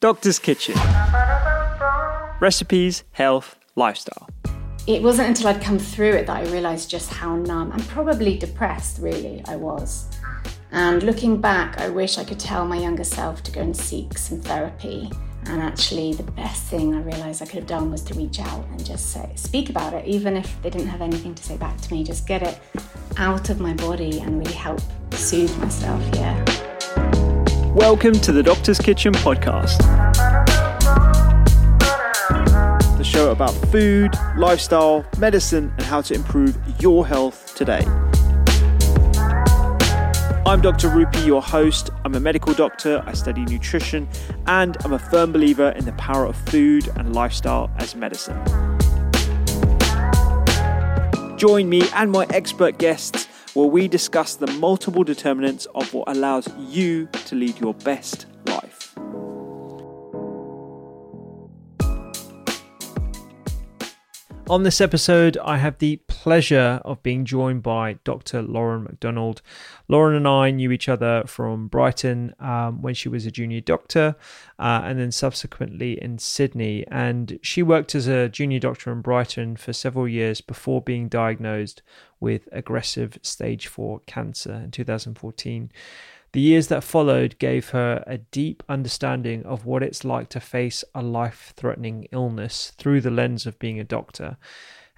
Doctor's Kitchen Recipes, Health, Lifestyle. It wasn't until I'd come through it that I realised just how numb and probably depressed, really, I was. And looking back, I wish I could tell my younger self to go and seek some therapy. And actually, the best thing I realised I could have done was to reach out and just say, speak about it, even if they didn't have anything to say back to me. Just get it out of my body and really help soothe myself. Yeah. Welcome to the Doctor's Kitchen podcast. The show about food, lifestyle, medicine, and how to improve your health today. I'm Dr. Rupy, your host. I'm a medical doctor, I study nutrition, and I'm a firm believer in the power of food and lifestyle as medicine. Join me and my expert guests where we discuss the multiple determinants of what allows you to lead your best On this episode, I have the pleasure of being joined by Dr. Lauren Macdonald. Lauren and I knew each other from Brighton um, when she was a junior doctor uh, and then subsequently in Sydney. And she worked as a junior doctor in Brighton for several years before being diagnosed with aggressive stage 4 cancer in 2014. The years that followed gave her a deep understanding of what it's like to face a life threatening illness through the lens of being a doctor.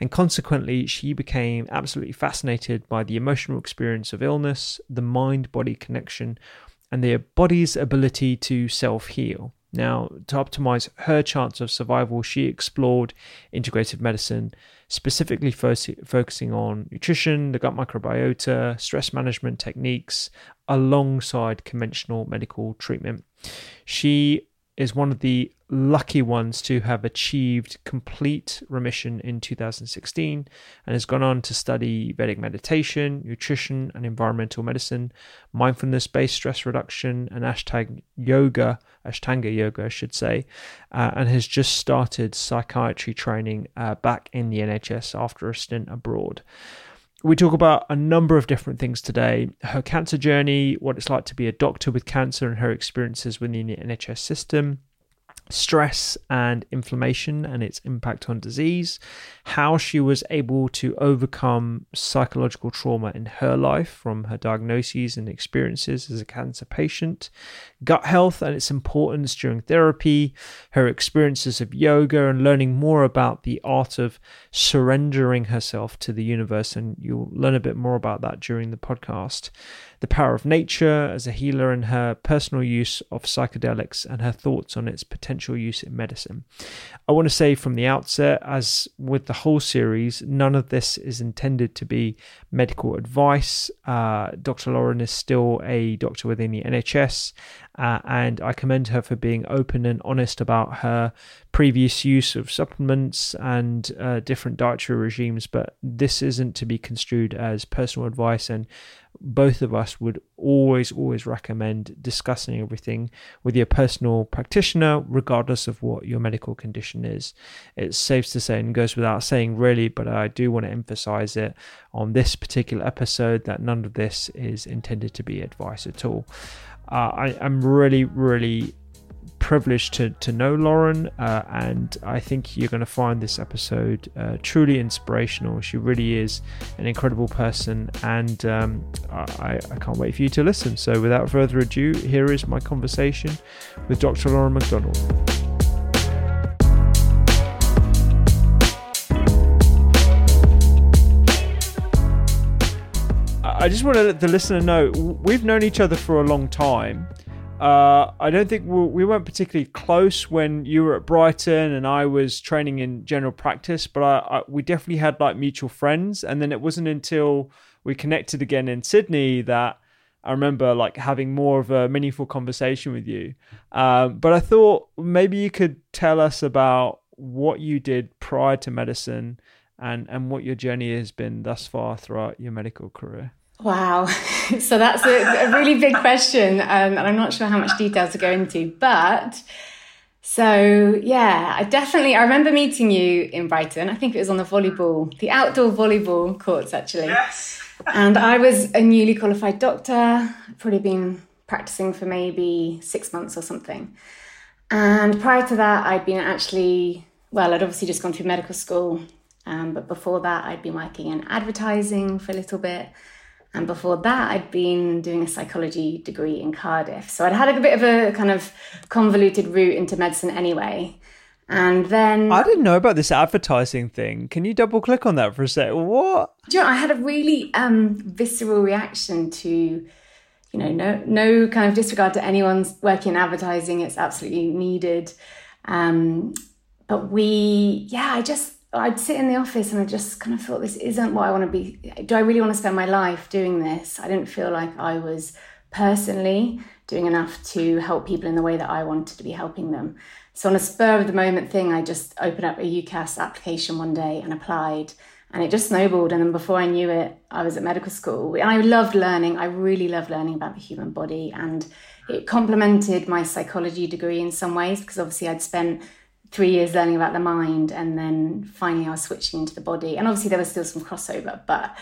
And consequently, she became absolutely fascinated by the emotional experience of illness, the mind body connection, and the body's ability to self heal. Now, to optimize her chance of survival, she explored integrative medicine, specifically fo- focusing on nutrition, the gut microbiota, stress management techniques, alongside conventional medical treatment. She is one of the lucky ones to have achieved complete remission in 2016 and has gone on to study Vedic meditation, nutrition and environmental medicine, mindfulness based stress reduction, and Ashtanga yoga, Ashtanga yoga, I should say, uh, and has just started psychiatry training uh, back in the NHS after a stint abroad. We talk about a number of different things today. Her cancer journey, what it's like to be a doctor with cancer, and her experiences within the NHS system stress and inflammation and its impact on disease, how she was able to overcome psychological trauma in her life from her diagnoses and experiences as a cancer patient, gut health and its importance during therapy, her experiences of yoga, and learning more about the art of surrendering herself to the universe. And you'll learn a bit more about that during the podcast the power of nature as a healer and her personal use of psychedelics and her thoughts on its potential use in medicine. I want to say from the outset, as with the whole series, none of this is intended to be medical advice. Uh, Dr. Lauren is still a doctor within the NHS, uh, and I commend her for being open and honest about her previous use of supplements and uh, different dietary regimes. But this isn't to be construed as personal advice, and both of us would always, always recommend discussing everything with your personal practitioner, regardless of what your medical condition is. It's safe to say, and goes without saying, really, but I do want to emphasize it on this particular episode that none of this is intended to be advice at all. Uh, I, I'm really, really privileged to, to know Lauren, uh, and I think you're going to find this episode uh, truly inspirational. She really is an incredible person, and um, I, I can't wait for you to listen. So, without further ado, here is my conversation with Dr. Lauren Macdonald. I just want to let the listener know we've known each other for a long time. Uh, I don't think we, we weren't particularly close when you were at Brighton and I was training in general practice, but I, I, we definitely had like mutual friends. And then it wasn't until we connected again in Sydney that I remember like having more of a meaningful conversation with you. Um, but I thought maybe you could tell us about what you did prior to medicine and, and what your journey has been thus far throughout your medical career. Wow. so that's a, a, really big question. Um, and I'm not sure how much detail to go into. But so, yeah, I definitely, I remember meeting you in Brighton. I think it was on the volleyball, the outdoor volleyball courts, actually. Yes. and I was a newly qualified doctor, I'd probably been practicing for maybe six months or something. And prior to that, I'd been actually, well, I'd obviously just gone through medical school. Um, but before that, I'd been working in advertising for a little bit. And before that, I'd been doing a psychology degree in Cardiff. So I'd had a bit of a kind of convoluted route into medicine anyway. And then I didn't know about this advertising thing. Can you double click on that for a sec? What? Do you know, I had a really um, visceral reaction to, you know, no no kind of disregard to anyone's working in advertising. It's absolutely needed. Um, but we, yeah, I just I'd sit in the office and I just kind of thought, this isn't what I want to be. Do I really want to spend my life doing this? I didn't feel like I was personally doing enough to help people in the way that I wanted to be helping them. So, on a spur of the moment thing, I just opened up a UCAS application one day and applied, and it just snowballed. And then before I knew it, I was at medical school. And I loved learning, I really loved learning about the human body. And it complemented my psychology degree in some ways because obviously I'd spent three years learning about the mind and then finally I was switching into the body. And obviously there was still some crossover, but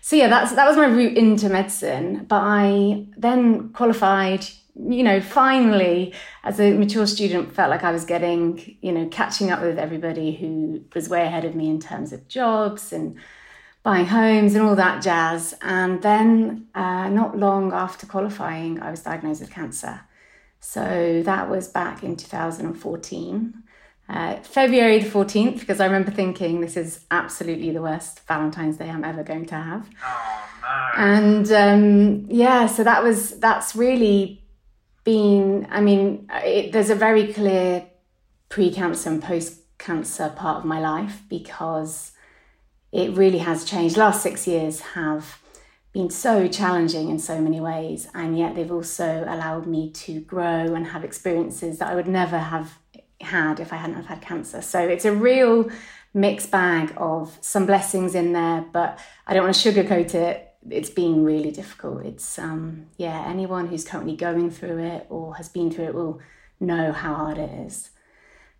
so yeah, that's that was my route into medicine. But I then qualified, you know, finally as a mature student felt like I was getting, you know, catching up with everybody who was way ahead of me in terms of jobs and buying homes and all that jazz. And then uh, not long after qualifying, I was diagnosed with cancer. So that was back in 2014 uh, February the 14th, because I remember thinking this is absolutely the worst Valentine's Day I'm ever going to have. Oh, no. And um, yeah, so that was, that's really been, I mean, it, there's a very clear pre cancer and post cancer part of my life because it really has changed. The last six years have been so challenging in so many ways, and yet they've also allowed me to grow and have experiences that I would never have had if I hadn't have had cancer. So it's a real mixed bag of some blessings in there, but I don't want to sugarcoat it. It's been really difficult. It's um yeah, anyone who's currently going through it or has been through it will know how hard it is.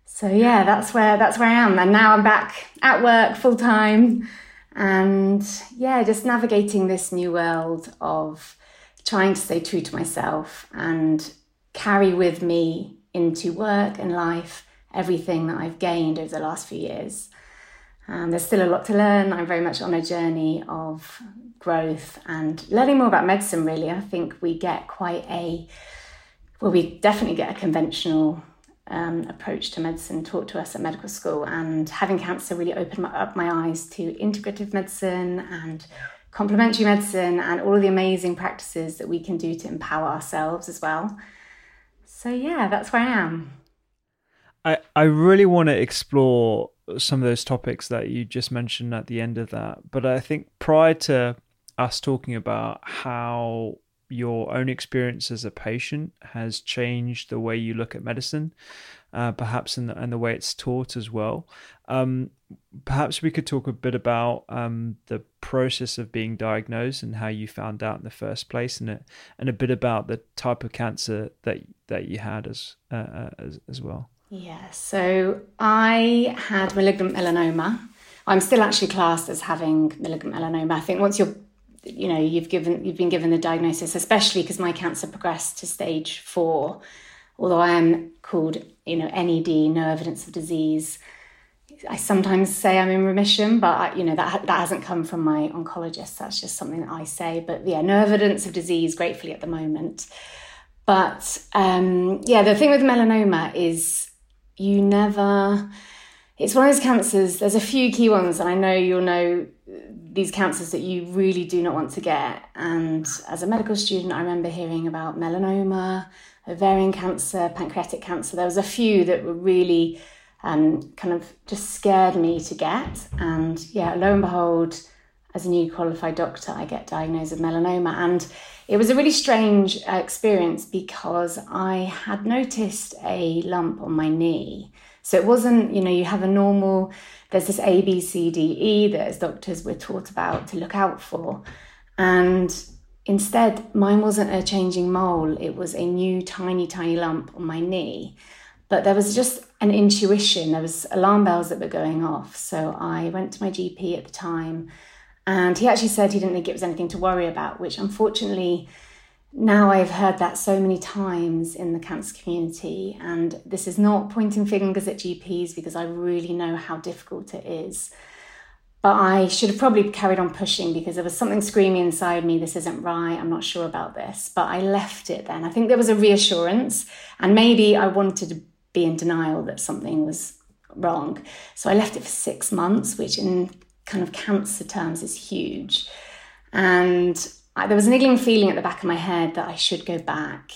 So yeah, that's where that's where I am. And now I'm back at work full time and yeah, just navigating this new world of trying to stay true to myself and carry with me into work and life everything that I've gained over the last few years. Um, there's still a lot to learn. I'm very much on a journey of growth and learning more about medicine, really. I think we get quite a, well, we definitely get a conventional um, approach to medicine taught to us at medical school. And having cancer really opened my, up my eyes to integrative medicine and complementary medicine and all of the amazing practices that we can do to empower ourselves as well. So yeah, that's where I am. I, I really want to explore some of those topics that you just mentioned at the end of that. But I think prior to us talking about how your own experience as a patient has changed the way you look at medicine, uh, perhaps in the, and the way it's taught as well. Um, perhaps we could talk a bit about um, the process of being diagnosed and how you found out in the first place, and a, and a bit about the type of cancer that that you had as uh, uh as, as well. Yeah, so I had malignant melanoma. I'm still actually classed as having malignant melanoma. I think once you're you know you've given you've been given the diagnosis especially because my cancer progressed to stage 4 although I am called you know NED no evidence of disease I sometimes say I'm in remission, but I, you know that that hasn't come from my oncologist. That's just something that I say. But yeah, no evidence of disease, gratefully at the moment. But um, yeah, the thing with melanoma is you never. It's one of those cancers. There's a few key ones, and I know you'll know these cancers that you really do not want to get. And as a medical student, I remember hearing about melanoma, ovarian cancer, pancreatic cancer. There was a few that were really um, kind of just scared me to get. And yeah, lo and behold, as a new qualified doctor, I get diagnosed with melanoma. And it was a really strange uh, experience because I had noticed a lump on my knee. So it wasn't, you know, you have a normal, there's this A, B, C, D, E that as doctors we're taught about to look out for. And instead, mine wasn't a changing mole, it was a new tiny, tiny lump on my knee. But there was just an intuition. There was alarm bells that were going off. So I went to my GP at the time, and he actually said he didn't think it was anything to worry about. Which unfortunately, now I've heard that so many times in the cancer community, and this is not pointing fingers at GPs because I really know how difficult it is. But I should have probably carried on pushing because there was something screaming inside me, this isn't right, I'm not sure about this. But I left it then. I think there was a reassurance, and maybe I wanted to be in denial that something was wrong. So I left it for six months, which in kind of cancer terms is huge. And I, there was a niggling feeling at the back of my head that I should go back.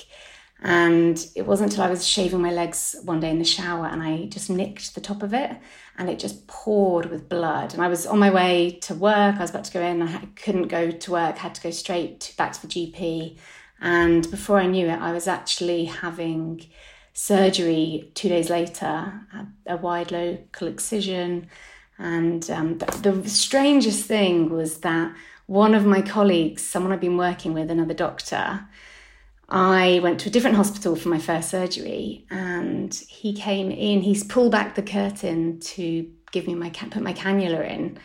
And it wasn't until I was shaving my legs one day in the shower and I just nicked the top of it and it just poured with blood. And I was on my way to work, I was about to go in, I couldn't go to work, had to go straight back to the GP. And before I knew it, I was actually having surgery two days later, a wide local excision. And um, the, the strangest thing was that one of my colleagues, someone I'd been working with, another doctor, I went to a different hospital for my first surgery, and he came in. He's pulled back the curtain to give me my put my cannula in,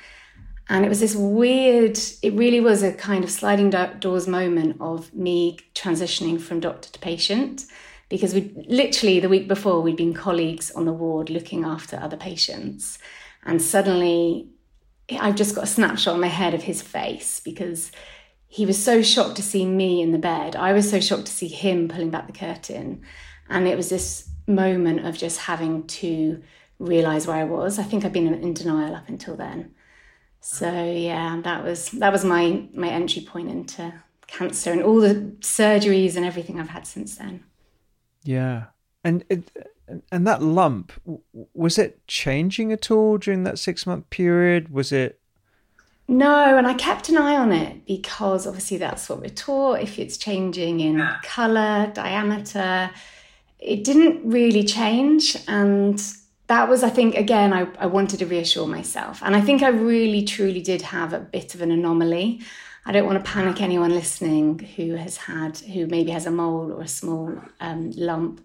and it was this weird. It really was a kind of sliding doors moment of me transitioning from doctor to patient because we literally the week before we'd been colleagues on the ward looking after other patients and suddenly I've just got a snapshot in my head of his face because he was so shocked to see me in the bed. I was so shocked to see him pulling back the curtain. And it was this moment of just having to realize where I was. I think I'd been in denial up until then. So yeah, that was that was my my entry point into cancer and all the surgeries and everything I've had since then. Yeah, and it, and that lump was it changing at all during that six month period? Was it? No, and I kept an eye on it because obviously that's what we're taught. If it's changing in color, diameter, it didn't really change, and that was, I think, again, I, I wanted to reassure myself, and I think I really, truly did have a bit of an anomaly. I don't want to panic anyone listening who has had, who maybe has a mole or a small um, lump.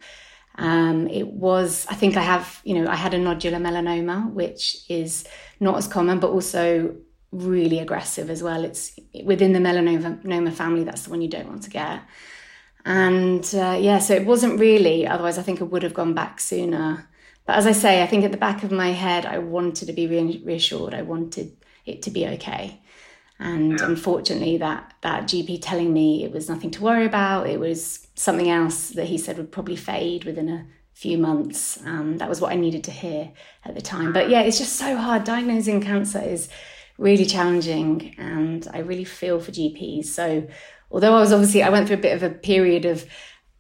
Um, it was, I think I have, you know, I had a nodular melanoma, which is not as common, but also really aggressive as well. It's within the melanoma family, that's the one you don't want to get. And uh, yeah, so it wasn't really, otherwise, I think I would have gone back sooner. But as I say, I think at the back of my head, I wanted to be reassured. I wanted it to be okay. And yeah. unfortunately, that, that GP telling me it was nothing to worry about, it was something else that he said would probably fade within a few months. Um, that was what I needed to hear at the time. But yeah, it's just so hard. Diagnosing cancer is really challenging, and I really feel for GPs. So, although I was obviously, I went through a bit of a period of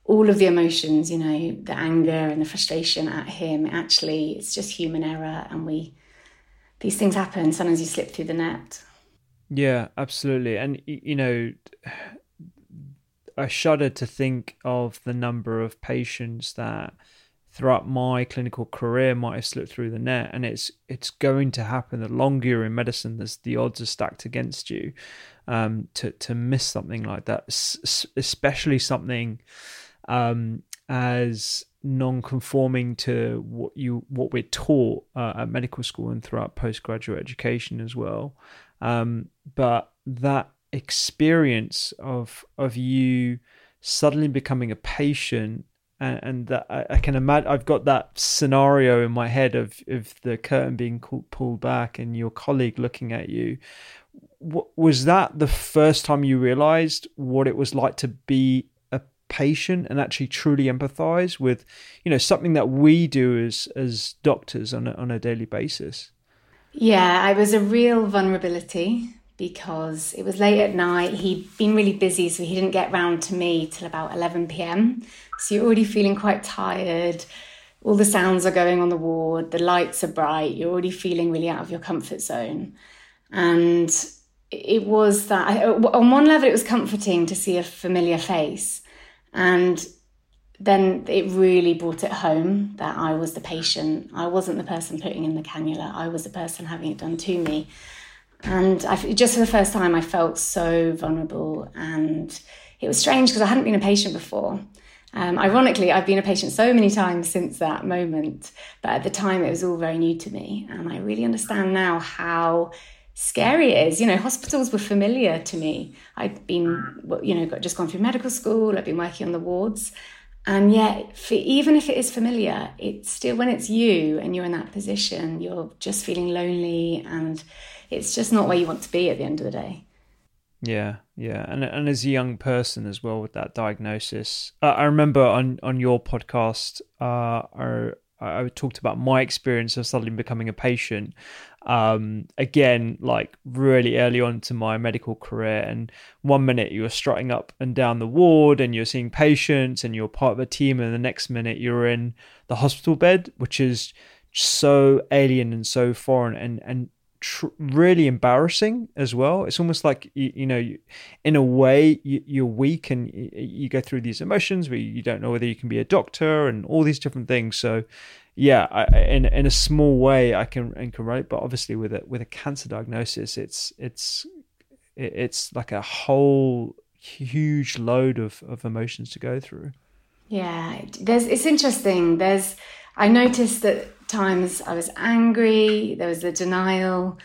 all of the emotions, you know, the anger and the frustration at him. Actually, it's just human error, and we, these things happen. Sometimes you slip through the net. Yeah, absolutely. And you know, I shudder to think of the number of patients that throughout my clinical career might have slipped through the net and it's it's going to happen. The longer you're in medicine there's the odds are stacked against you um, to to miss something like that S- especially something um, as non-conforming to what you what we're taught uh, at medical school and throughout postgraduate education as well. Um, but that experience of of you suddenly becoming a patient and, and that I, I, can imagine I've got that scenario in my head of of the curtain being pulled back and your colleague looking at you. was that the first time you realized what it was like to be a patient and actually truly empathize with, you know, something that we do as as doctors on a, on a daily basis? Yeah, I was a real vulnerability because it was late at night. He'd been really busy, so he didn't get round to me till about 11 pm. So you're already feeling quite tired. All the sounds are going on the ward, the lights are bright, you're already feeling really out of your comfort zone. And it was that, uh, on one level, it was comforting to see a familiar face. And then it really brought it home that I was the patient. I wasn't the person putting in the cannula, I was the person having it done to me. And I, just for the first time, I felt so vulnerable. And it was strange because I hadn't been a patient before. Um, ironically, I've been a patient so many times since that moment, but at the time it was all very new to me. And I really understand now how scary it is. You know, hospitals were familiar to me. I'd been, you know, got just gone through medical school, I'd been working on the wards. And yet, for, even if it is familiar, it's still when it's you and you're in that position, you're just feeling lonely and it's just not where you want to be at the end of the day. Yeah, yeah, and and as a young person as well with that diagnosis, uh, I remember on on your podcast, uh, I, I talked about my experience of suddenly becoming a patient. Um, again, like really early on to my medical career, and one minute you're strutting up and down the ward and you're seeing patients and you're part of a team, and the next minute you're in the hospital bed, which is so alien and so foreign and and tr- really embarrassing as well. It's almost like you, you know, you, in a way, you, are weak and you, you, go through these emotions where you don't know whether you can be a doctor and all these different things. So, yeah, I, in in a small way, I can and can relate. But obviously, with a with a cancer diagnosis, it's it's it's like a whole huge load of of emotions to go through. Yeah, there's it's interesting. There's I noticed that times I was angry, there was the denial,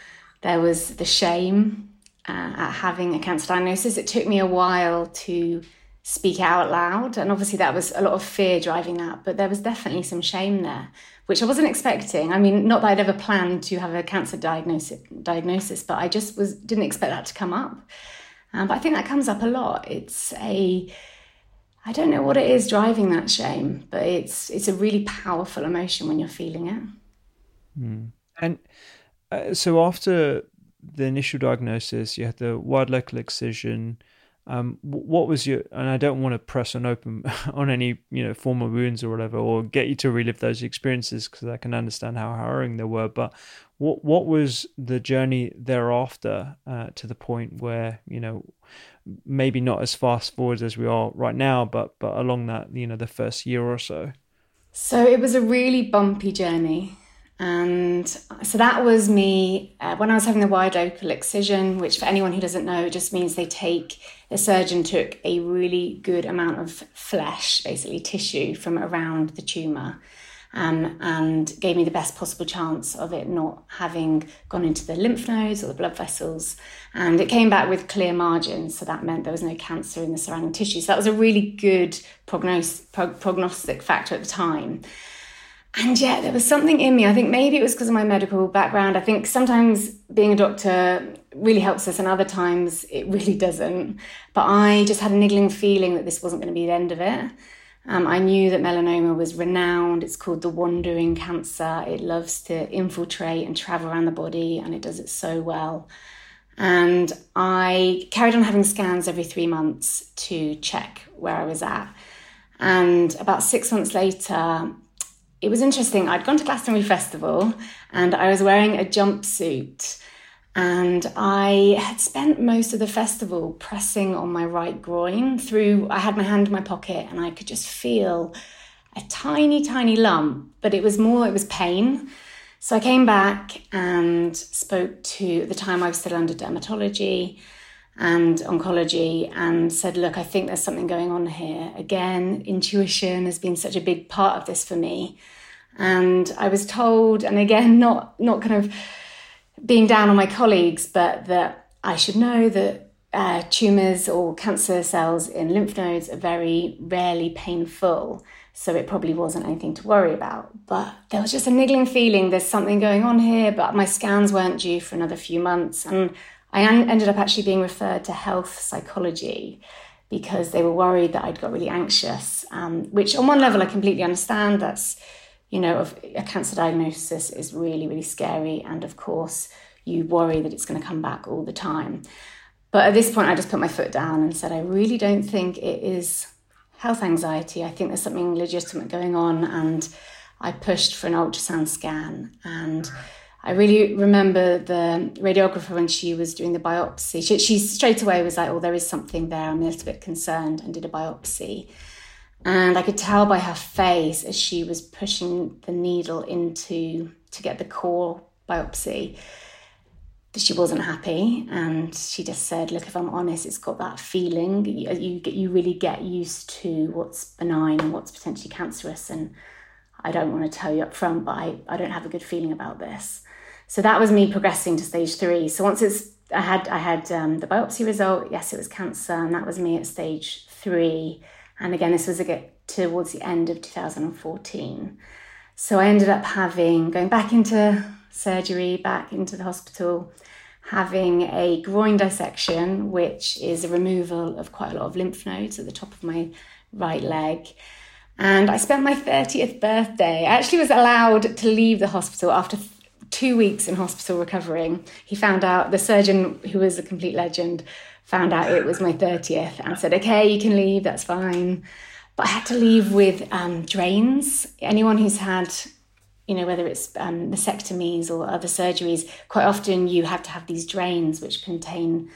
there was the shame uh, at having a cancer diagnosis. It took me a while to speak out loud, and obviously that was a lot of fear driving that, but there was definitely some shame there, which I wasn't expecting. I mean, not that I'd ever planned to have a cancer diagnosis, diagnosis but I just was didn't expect that to come up. Um, but I think that comes up a lot. It's a I don't know what it is driving that shame, but it's it's a really powerful emotion when you're feeling it. Mm. And uh, so after the initial diagnosis, you had the wide local excision. Um, what was your? And I don't want to press on open on any you know former wounds or whatever, or get you to relive those experiences because I can understand how harrowing they were. But what what was the journey thereafter uh, to the point where you know maybe not as fast forward as we are right now, but but along that you know the first year or so. So it was a really bumpy journey. And so that was me uh, when I was having the wide local excision, which for anyone who doesn't know, just means they take, the surgeon took a really good amount of flesh, basically tissue from around the tumour um, and gave me the best possible chance of it not having gone into the lymph nodes or the blood vessels. And it came back with clear margins, so that meant there was no cancer in the surrounding tissue. So that was a really good prognos- prognostic factor at the time. And yet there was something in me. I think maybe it was because of my medical background. I think sometimes being a doctor really helps us, and other times it really doesn't. But I just had a niggling feeling that this wasn't going to be the end of it. Um, I knew that melanoma was renowned. It's called the wandering cancer. It loves to infiltrate and travel around the body, and it does it so well. And I carried on having scans every three months to check where I was at. And about six months later, it was interesting. I'd gone to Glastonbury Festival and I was wearing a jumpsuit And I had spent most of the festival pressing on my right groin through, I had my hand in my pocket and I could just feel a tiny, tiny lump, but it was more, it was pain. So I came back and spoke to, at the time I was still under dermatology and oncology, and said, Look, I think there's something going on here. Again, intuition has been such a big part of this for me. And I was told, and again, not, not kind of being down on my colleagues, but that I should know that uh, tumors or cancer cells in lymph nodes are very rarely painful. So it probably wasn't anything to worry about. But there was just a niggling feeling there's something going on here, but my scans weren't due for another few months. And I ended up actually being referred to health psychology because they were worried that I'd got really anxious, um, which on one level I completely understand. That's, you know, a cancer diagnosis is really, really scary. And of course, you worry that it's going to come back all the time. But at this point, I just put my foot down and said, I really don't think it is health anxiety. I think there's something legitimate going on. And I pushed for an ultrasound scan. And I really remember the radiographer when she was doing the biopsy. She, she straight away was like, "Oh, there is something there. I'm a little bit concerned," and did a biopsy. And I could tell by her face as she was pushing the needle into to get the core biopsy that she wasn't happy. And she just said, "Look, if I'm honest, it's got that feeling. You you, you really get used to what's benign and what's potentially cancerous and." I don't want to tell you up front, but I, I don't have a good feeling about this. So that was me progressing to stage three. So once it's, I had I had um, the biopsy result. Yes, it was cancer, and that was me at stage three. And again, this was again towards the end of 2014. So I ended up having going back into surgery, back into the hospital, having a groin dissection, which is a removal of quite a lot of lymph nodes at the top of my right leg. And I spent my 30th birthday. I actually was allowed to leave the hospital after two weeks in hospital recovering. He found out, the surgeon, who was a complete legend, found out it was my 30th and said, okay, you can leave, that's fine. But I had to leave with um, drains. Anyone who's had, you know, whether it's um, mastectomies or other surgeries, quite often you have to have these drains which contain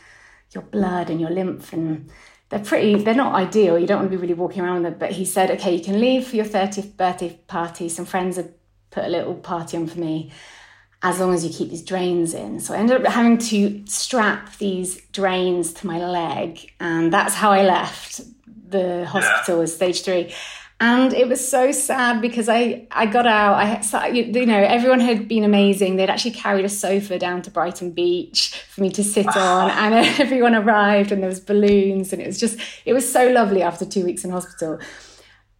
your blood and your lymph and they're pretty they're not ideal you don't want to be really walking around with them but he said okay you can leave for your 30th birthday party some friends have put a little party on for me as long as you keep these drains in. So I ended up having to strap these drains to my leg, and that's how I left the hospital yeah. stage three. And it was so sad because I, I got out. I you know everyone had been amazing. They'd actually carried a sofa down to Brighton Beach for me to sit on, and everyone arrived, and there was balloons, and it was just it was so lovely after two weeks in hospital.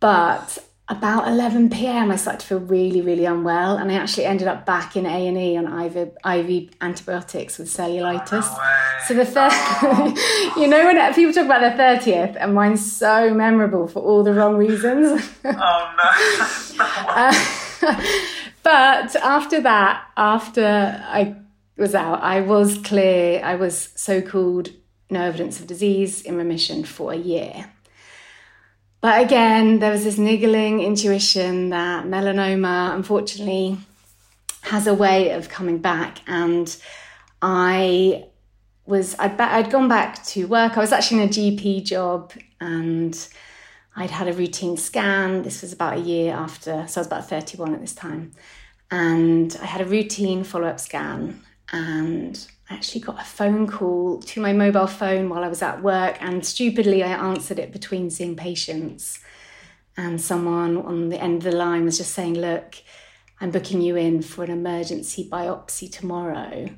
But about 11 p.m. I started to feel really, really unwell, and I actually ended up back in A and E on IV, IV antibiotics with cellulitis. Oh, no so the first, oh. you know, when people talk about their 30th, and mine's so memorable for all the wrong reasons. oh no! uh, but after that, after I was out, I was clear. I was so-called no evidence of disease in remission for a year. But again, there was this niggling intuition that melanoma, unfortunately, has a way of coming back. And I was, I'd, I'd gone back to work. I was actually in a GP job and I'd had a routine scan. This was about a year after, so I was about 31 at this time. And I had a routine follow up scan. And I actually got a phone call to my mobile phone while I was at work, and stupidly, I answered it between seeing patients. And someone on the end of the line was just saying, Look, I'm booking you in for an emergency biopsy tomorrow.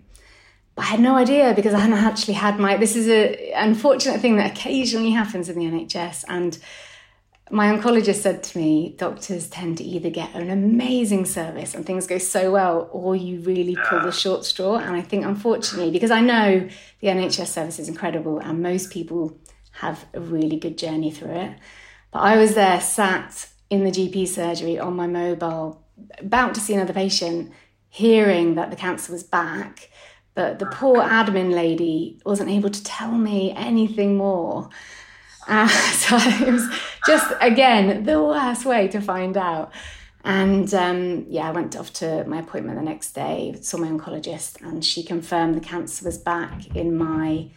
But I had no idea because I hadn't actually had my. This is a unfortunate thing that occasionally happens in the NHS, and my oncologist said to me, doctors tend to either get an amazing service and things go so well, or you really pull the short straw. And I think, unfortunately, because I know the NHS service is incredible and most people have a really good journey through it. But I was there, sat in the GP surgery on my mobile, about to see another patient, hearing that the cancer was back. But the poor admin lady wasn't able to tell me anything more. Uh, so it was just, again, the worst way to find out. And um, yeah, I went off to my appointment the next day, saw my oncologist, and she confirmed the cancer was back in my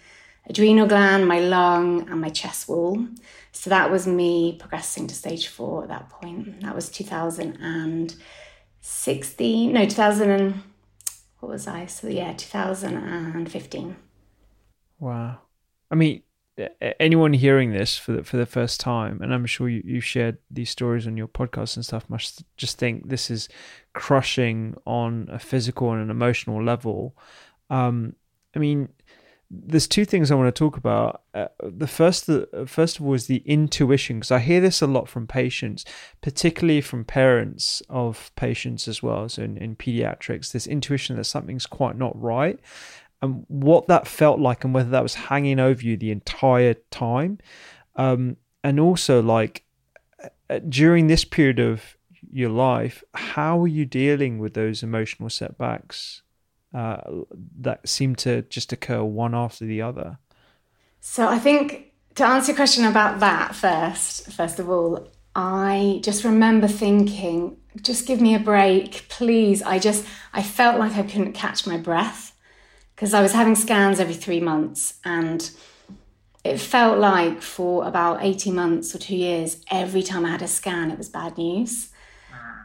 adrenal gland, my lung, and my chest wall. So that was me progressing to stage four at that point. That was 2016, no, 2000 and, what was I? So yeah, 2015. Wow. I mean, anyone hearing this for the, for the first time, and I'm sure you, you shared these stories on your podcast and stuff, must just think this is crushing on a physical and an emotional level. Um, I mean, there's two things I want to talk about. Uh, the first, the first of all, is the intuition, because I hear this a lot from patients, particularly from parents of patients as well. So in, in pediatrics, this intuition that something's quite not right, and what that felt like, and whether that was hanging over you the entire time, um, and also like uh, during this period of your life, how are you dealing with those emotional setbacks? uh, that seem to just occur one after the other? So I think to answer your question about that first, first of all, I just remember thinking, just give me a break, please. I just, I felt like I couldn't catch my breath because I was having scans every three months and it felt like for about 18 months or two years, every time I had a scan, it was bad news.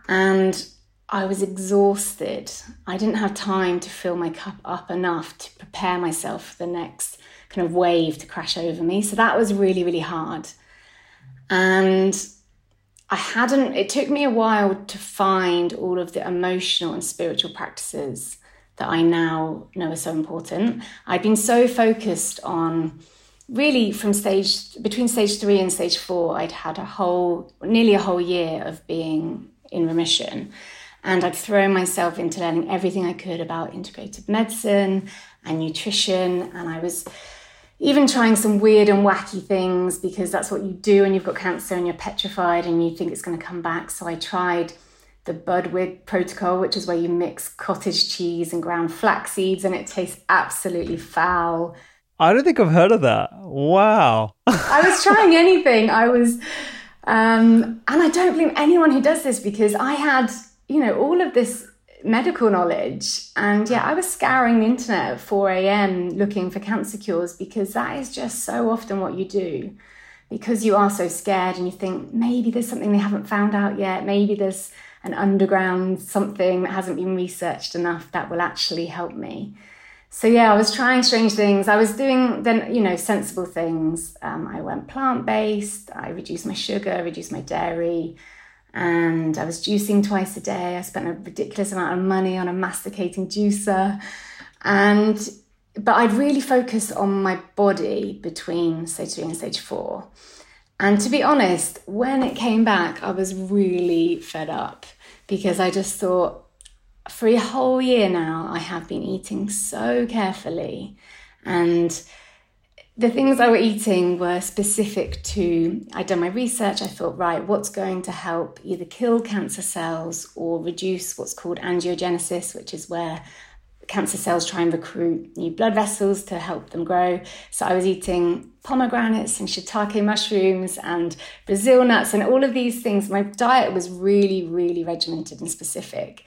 And I was exhausted. I didn't have time to fill my cup up enough to prepare myself for the next kind of wave to crash over me. So that was really, really hard. And I hadn't, it took me a while to find all of the emotional and spiritual practices that I now know are so important. I'd been so focused on really from stage, between stage three and stage four, I'd had a whole, nearly a whole year of being in remission. And I'd thrown myself into learning everything I could about integrative medicine and nutrition. And I was even trying some weird and wacky things because that's what you do when you've got cancer and you're petrified and you think it's going to come back. So I tried the Budwig protocol, which is where you mix cottage cheese and ground flax seeds and it tastes absolutely foul. I don't think I've heard of that. Wow. I was trying anything. I was, um, and I don't blame anyone who does this because I had you know, all of this medical knowledge. And yeah, I was scouring the internet at 4 a.m. looking for cancer cures because that is just so often what you do. Because you are so scared and you think maybe there's something they haven't found out yet, maybe there's an underground something that hasn't been researched enough that will actually help me. So yeah, I was trying strange things. I was doing then, you know, sensible things. Um, I went plant based. I reduced my sugar, reduced my dairy and I was juicing twice a day. I spent a ridiculous amount of money on a masticating juicer. And but I'd really focused on my body between stage three and stage four. And to be honest, when it came back, I was really fed up because I just thought for a whole year now, I have been eating so carefully and the things I were eating were specific to, I'd done my research. I thought, right, what's going to help either kill cancer cells or reduce what's called angiogenesis, which is where cancer cells try and recruit new blood vessels to help them grow. So I was eating pomegranates and shiitake mushrooms and Brazil nuts and all of these things. My diet was really, really regimented and specific.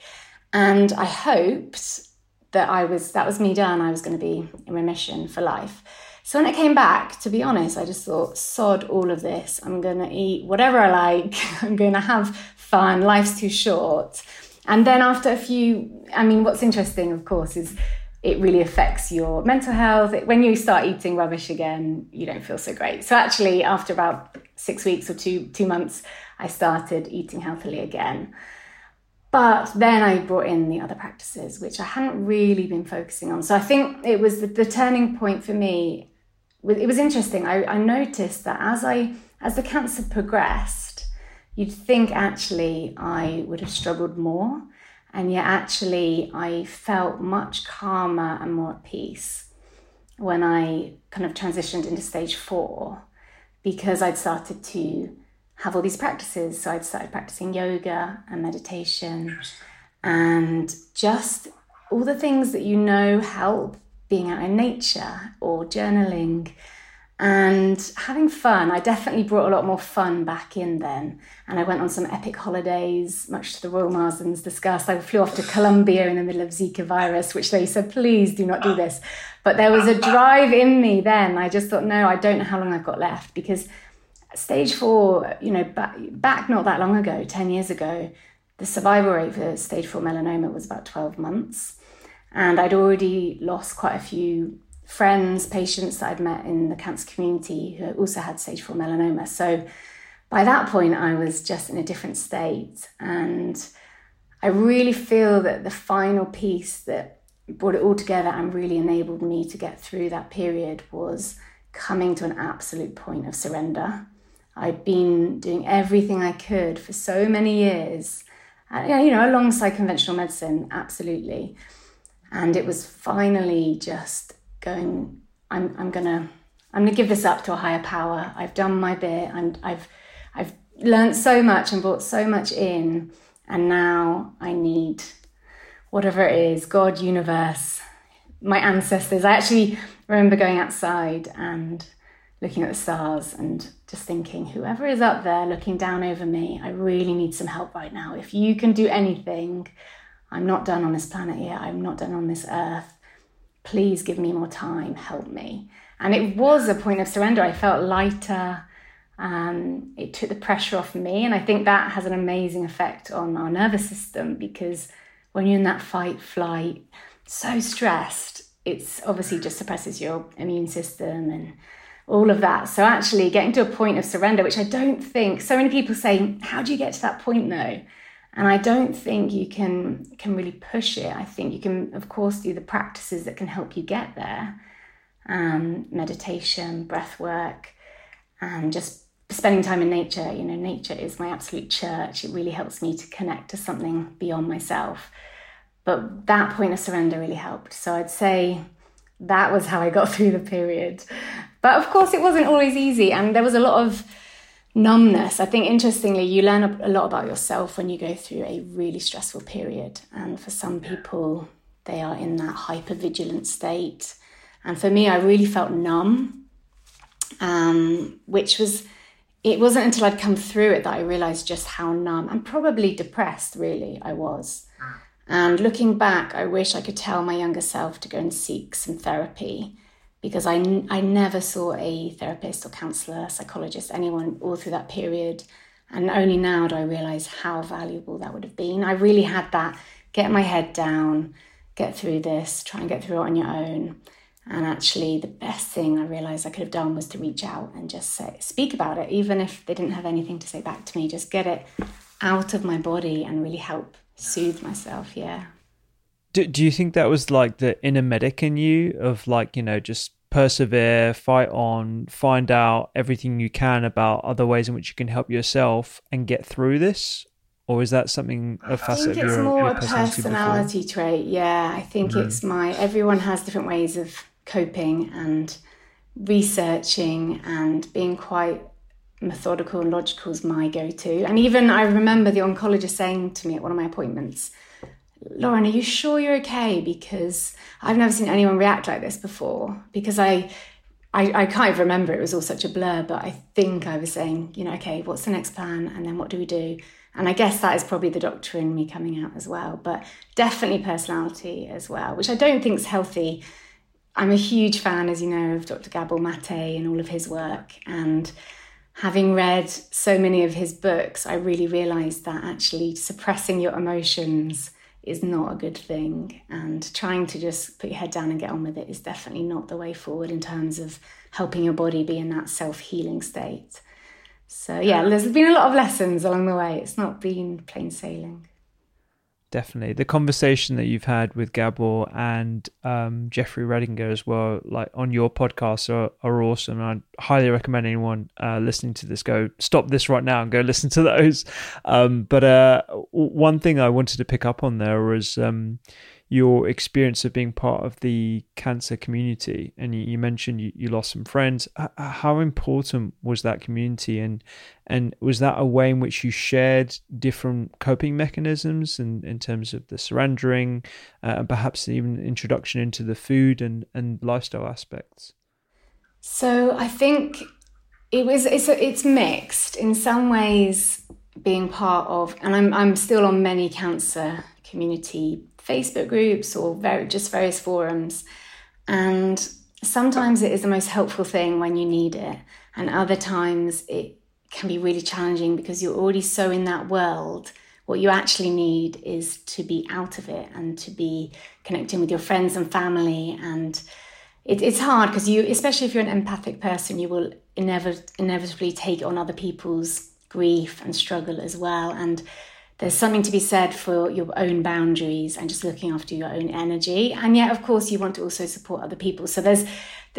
And I hoped that I was, that was me done. I was going to be in remission for life. So when it came back, to be honest, I just thought, sod all of this. I'm going to eat whatever I like. I'm going to have fun. Life's too short. And then after a few, I mean, what's interesting, of course, is it really affects your mental health. When you start eating rubbish again, you don't feel so great. So actually, after about six weeks or two two months, I started eating healthily again. But then I brought in the other practices, which I hadn't really been focusing on. So I think it was the, the turning point for me it was interesting. I, I noticed that as I as the cancer progressed, you'd think actually I would have struggled more, and yet actually I felt much calmer and more at peace when I kind of transitioned into stage four because I'd started to have all these practices. So I'd started practicing yoga and meditation and just all the things that you know help being out in nature or journaling. And having fun. I definitely brought a lot more fun back in then. And I went on some epic holidays, much to the Royal Marsden's disgust. I flew off to Colombia in the middle of Zika virus, which they said, please do not do this. But there was a drive in me then. I just thought, no, I don't know how long I've got left because stage four, you know, back, back not that long ago, 10 years ago, the survival rate for stage four melanoma was about 12 months. And I'd already lost quite a few friends, patients that I'd met in the cancer community who also had stage four melanoma. So by that point, I was just in a different state. And I really feel that the final piece that brought it all together and really enabled me to get through that period was coming to an absolute point of surrender. I'd been doing everything I could for so many years, uh, you know, alongside conventional medicine, absolutely. And it was finally just going, I'm, I'm gonna, I'm gonna give this up to a higher power. I've done my bit and I've, I've learned so much and brought so much in. And now I need whatever it is, God, universe, my ancestors. I actually remember going outside and looking at the stars and just thinking, whoever is up there looking down over me, I really need some help right now. If you can do anything, I'm not done on this planet yet. I'm not done on this earth please give me more time, help me. And it was a point of surrender. I felt lighter. Um, it took the pressure off me. And I think that has an amazing effect on our nervous system because when you're in that fight, flight, so stressed, it's obviously just suppresses your immune system and all of that. So actually getting to a point of surrender, which I don't think so many people say, how do you get to that point though? And I don't think you can can really push it. I think you can, of course, do the practices that can help you get there. Um, meditation, breath work, and just spending time in nature. You know, nature is my absolute church. It really helps me to connect to something beyond myself. But that point of surrender really helped. So I'd say that was how I got through the period. But of course, it wasn't always easy, and there was a lot of numbness. I think interestingly, you learn a lot about yourself when you go through a really stressful period. And for some people, they are in that hyper vigilant state. And for me, I really felt numb, um, which was, it wasn't until I'd come through it that I realized just how numb and probably depressed, really, I was. And looking back, I wish I could tell my younger self to go and seek some therapy because I, I never saw a therapist or counselor, psychologist, anyone all through that period. And only now do I realize how valuable that would have been. I really had that get my head down, get through this, try and get through it on your own. And actually, the best thing I realized I could have done was to reach out and just say, speak about it, even if they didn't have anything to say back to me, just get it out of my body and really help soothe myself. Yeah. Do, do you think that was like the inner medic in you of like, you know, just persevere, fight on, find out everything you can about other ways in which you can help yourself and get through this? Or is that something a facet I think it's your, more your a personality before? trait. Yeah, I think mm. it's my everyone has different ways of coping and researching and being quite methodical and logical is my go-to. And even I remember the oncologist saying to me at one of my appointments, Lauren, are you sure you're okay? Because I've never seen anyone react like this before. Because I, I, I can't even remember. It was all such a blur. But I think I was saying, you know, okay, what's the next plan? And then what do we do? And I guess that is probably the doctor in me coming out as well. But definitely personality as well, which I don't think is healthy. I'm a huge fan, as you know, of Dr. Gabor Mate and all of his work. And having read so many of his books, I really realized that actually suppressing your emotions is not a good thing. And trying to just put your head down and get on with it is definitely not the way forward in terms of helping your body be in that self healing state. So, yeah, there's been a lot of lessons along the way. It's not been plain sailing definitely the conversation that you've had with Gabor and um, Jeffrey Rediger as well, like on your podcast, are, are awesome. I highly recommend anyone uh, listening to this go stop this right now and go listen to those. Um, but uh, one thing I wanted to pick up on there was um, your experience of being part of the cancer community and you, you mentioned you, you, lost some friends how important was that community and and was that a way in which you shared different coping mechanisms in, in terms of the surrendering uh, and perhaps even introduction into the food and, and lifestyle aspects So I think it was it's it's mixed in some ways. Being part of, and I'm I'm still on many cancer community Facebook groups or very just various forums, and sometimes it is the most helpful thing when you need it, and other times it can be really challenging because you're already so in that world. What you actually need is to be out of it and to be connecting with your friends and family. And it, it's hard because you, especially if you're an empathic person, you will inevit- inevitably take on other people's grief and struggle as well. And there's something to be said for your own boundaries and just looking after your own energy. And yet of course you want to also support other people. So there's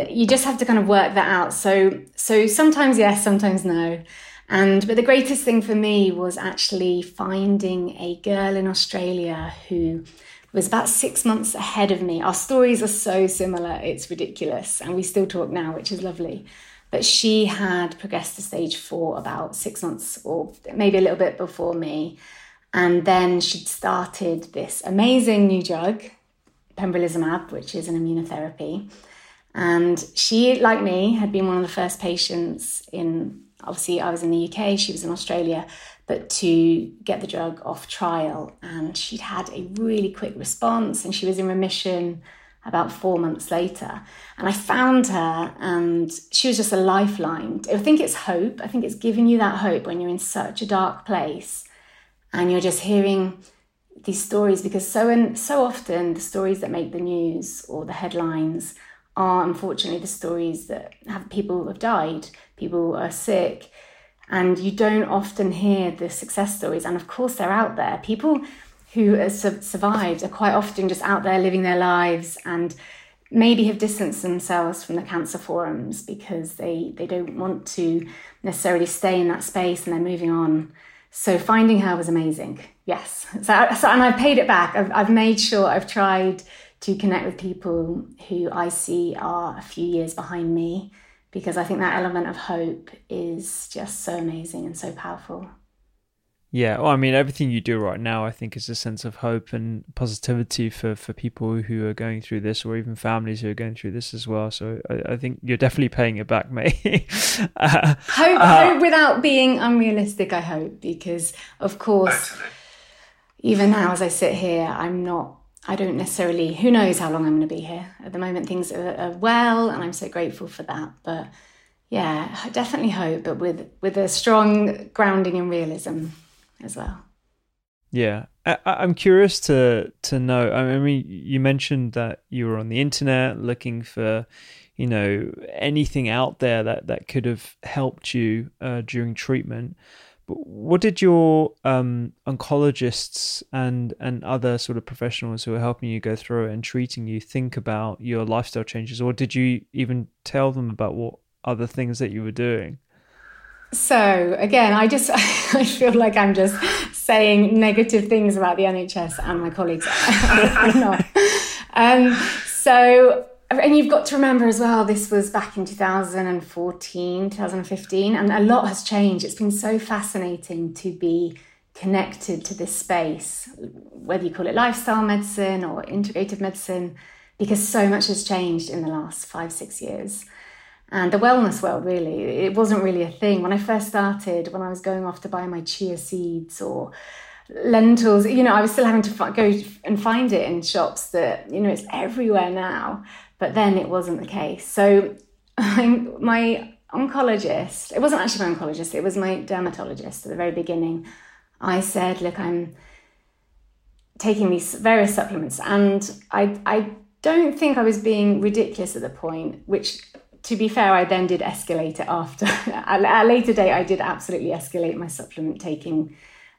you just have to kind of work that out. So so sometimes yes sometimes no. And but the greatest thing for me was actually finding a girl in australia who was about six months ahead of me. Our stories are so similar. It's ridiculous. And we still talk now which is lovely. But she had progressed to stage four about six months or maybe a little bit before me and then she'd started this amazing new drug, pembrolizumab, which is an immunotherapy. And she, like me, had been one of the first patients in, obviously, I was in the UK, she was in Australia, but to get the drug off trial. And she'd had a really quick response and she was in remission about four months later. And I found her and she was just a lifeline. I think it's hope. I think it's giving you that hope when you're in such a dark place and you're just hearing these stories because so and so often the stories that make the news or the headlines are unfortunately the stories that have people have died, people are sick, and you don't often hear the success stories. And of course, they're out there. People who have survived are quite often just out there living their lives and maybe have distanced themselves from the cancer forums because they, they don't want to necessarily stay in that space and they're moving on. So finding her was amazing. Yes. So, so and I've paid it back. I've, I've made sure I've tried to connect with people who I see are a few years behind me because I think that element of hope is just so amazing and so powerful. Yeah, well, I mean, everything you do right now, I think, is a sense of hope and positivity for, for people who are going through this, or even families who are going through this as well. So I, I think you're definitely paying it back, mate. uh, hope, uh, hope without being unrealistic. I hope because, of course, even now as I sit here, I'm not. I don't necessarily. Who knows how long I'm going to be here? At the moment, things are, are well, and I'm so grateful for that. But yeah, I definitely hope, but with with a strong grounding in realism as well. Yeah, I, am curious to to know. I mean, you mentioned that you were on the internet looking for, you know, anything out there that that could have helped you uh, during treatment. But what did your um, oncologists and and other sort of professionals who were helping you go through it and treating you think about your lifestyle changes, or did you even tell them about what other things that you were doing? So again, I just I feel like I'm just saying negative things about the NHS and my colleagues. I'm not. Um, so and you've got to remember as well, this was back in 2014, 2015, and a lot has changed. It's been so fascinating to be connected to this space, whether you call it lifestyle medicine or integrative medicine, because so much has changed in the last five, six years and the wellness world really it wasn't really a thing. When i first started when i was going off to buy my chia seeds or lentils you know i was still having to go and find it in shops that you know it's everywhere now. But then it wasn't the case. So my oncologist it wasn't actually my oncologist it was my dermatologist at the very beginning. I said look i'm taking these various supplements. And i i don't think i was being ridiculous at the point which to be fair, I then did escalate it after. at a later date, I did absolutely escalate my supplement taking.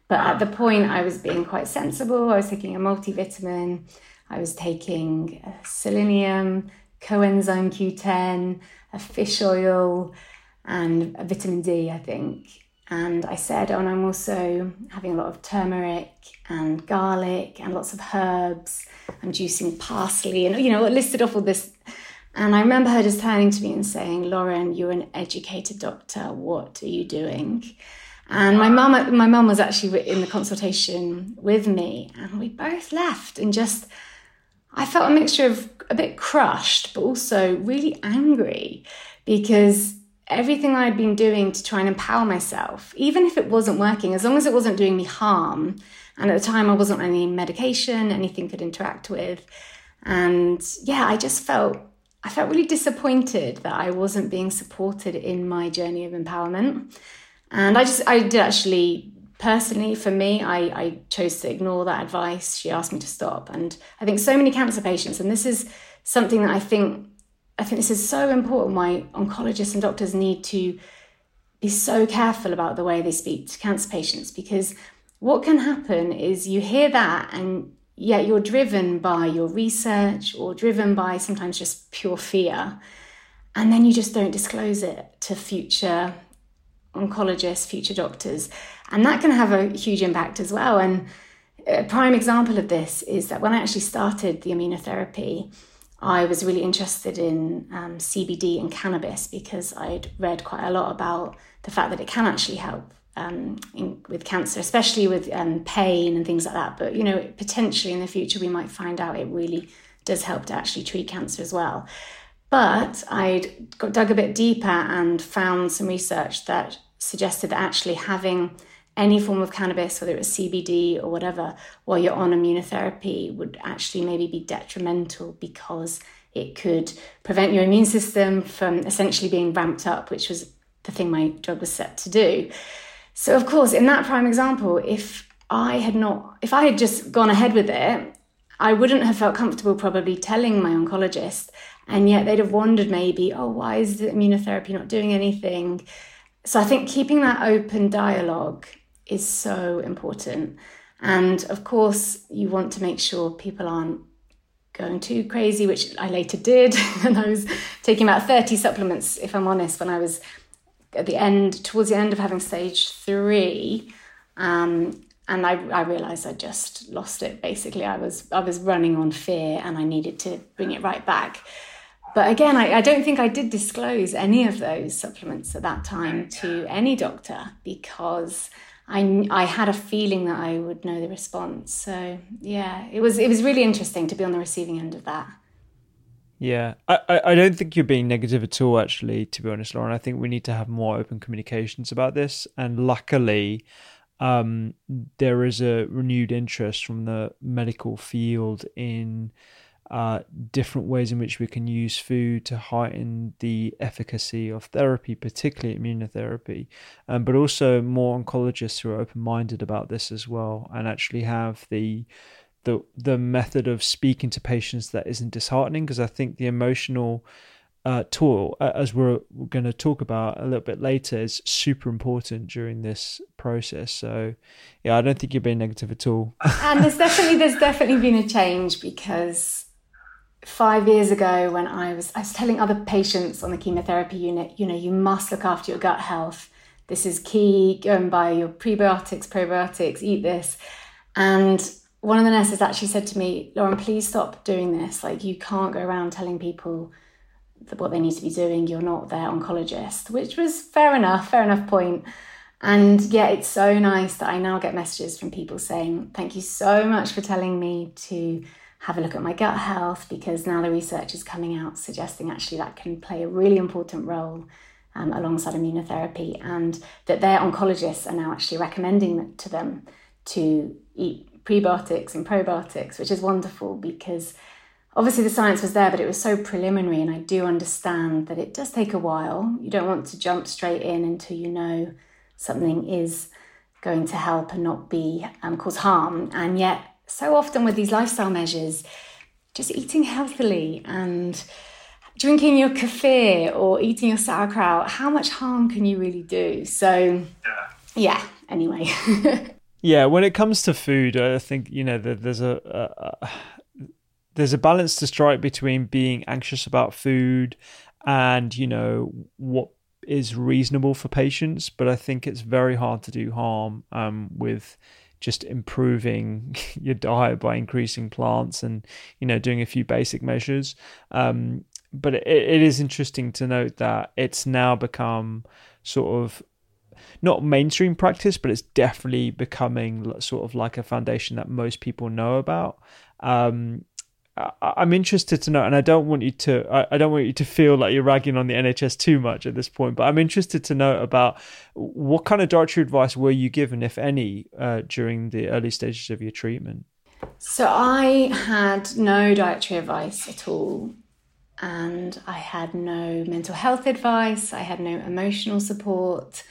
But at the point, I was being quite sensible. I was taking a multivitamin, I was taking selenium, coenzyme Q10, a fish oil, and a vitamin D, I think. And I said, oh, and I'm also having a lot of turmeric and garlic and lots of herbs. I'm juicing parsley and, you know, listed off all this and I remember her just turning to me and saying, Lauren, you're an educated doctor. What are you doing? And my mum, my mum was actually in the consultation with me, and we both left and just, I felt a mixture of a bit crushed, but also really angry because everything I'd been doing to try and empower myself, even if it wasn't working, as long as it wasn't doing me harm, and at the time I wasn't on any medication, anything could interact with. And yeah, I just felt I felt really disappointed that I wasn't being supported in my journey of empowerment. And I just I did actually personally for me I, I chose to ignore that advice. She asked me to stop. And I think so many cancer patients, and this is something that I think I think this is so important. Why oncologists and doctors need to be so careful about the way they speak to cancer patients because what can happen is you hear that and yet you're driven by your research or driven by sometimes just pure fear. And then you just don't disclose it to future oncologists future doctors. And that can have a huge impact as well. And a prime example of this is that when i actually started the immunotherapy I was really interested in um, CBD and cannabis because I'd read quite a lot about the fact that it can actually help um, in, with cancer, especially with um, pain and things like that. But you know, potentially in the future, we might find out it really does help to actually treat cancer as well. But I'd got dug a bit deeper and found some research that suggested that actually having any form of cannabis, whether it was CBD or whatever, while you're on immunotherapy would actually maybe be detrimental because it could prevent your immune system from essentially being ramped up, which was the thing my drug was set to do. So, of course, in that prime example, if I had not, if I had just gone ahead with it, I wouldn't have felt comfortable probably telling my oncologist. And yet they'd have wondered maybe, oh, why is the immunotherapy not doing anything? So I think keeping that open dialogue is so important. And of course, you want to make sure people aren't going too crazy, which I later did. and I was taking about 30 supplements, if I'm honest, when I was at the end, towards the end of having stage three. Um, and I, I realized I just lost it. Basically, I was I was running on fear, and I needed to bring it right back. But again, I, I don't think I did disclose any of those supplements at that time to any doctor because I, I had a feeling that I would know the response. So yeah, it was it was really interesting to be on the receiving end of that. Yeah, I, I don't think you're being negative at all, actually, to be honest, Lauren. I think we need to have more open communications about this. And luckily, um, there is a renewed interest from the medical field in uh, different ways in which we can use food to heighten the efficacy of therapy, particularly immunotherapy, um, but also more oncologists who are open minded about this as well and actually have the the the method of speaking to patients that isn't disheartening because I think the emotional uh, tool, uh, as we're, we're going to talk about a little bit later, is super important during this process. So, yeah, I don't think you're being negative at all. and there's definitely there's definitely been a change because five years ago when I was I was telling other patients on the chemotherapy unit, you know, you must look after your gut health. This is key. Go and buy your prebiotics, probiotics, eat this. And one of the nurses actually said to me, Lauren, please stop doing this. Like you can't go around telling people what they need to be doing. You're not their oncologist, which was fair enough, fair enough point. And yeah, it's so nice that I now get messages from people saying, Thank you so much for telling me to have a look at my gut health because now the research is coming out suggesting actually that can play a really important role um, alongside immunotherapy and that their oncologists are now actually recommending to them to eat prebiotics and probiotics, which is wonderful because obviously the science was there, but it was so preliminary. And I do understand that it does take a while. You don't want to jump straight in until you know something is going to help and not be um, cause harm. And yet, so often with these lifestyle measures, just eating healthily and drinking your kefir or eating your sauerkraut, how much harm can you really do? So, yeah, yeah anyway. yeah, when it comes to food, I think, you know, there's a, a, there's a balance to strike between being anxious about food and, you know, what is reasonable for patients, but I think it's very hard to do harm um, with just improving your diet by increasing plants and you know doing a few basic measures. Um, but it, it is interesting to note that it's now become sort of not mainstream practice but it's definitely becoming sort of like a foundation that most people know about um, I, am interested to know, and I don't want you to, I, I, don't want you to feel like you're ragging on the NHS too much at this point. But I'm interested to know about what kind of dietary advice were you given, if any, uh, during the early stages of your treatment. So I had no dietary advice at all, and I had no mental health advice. I had no emotional support.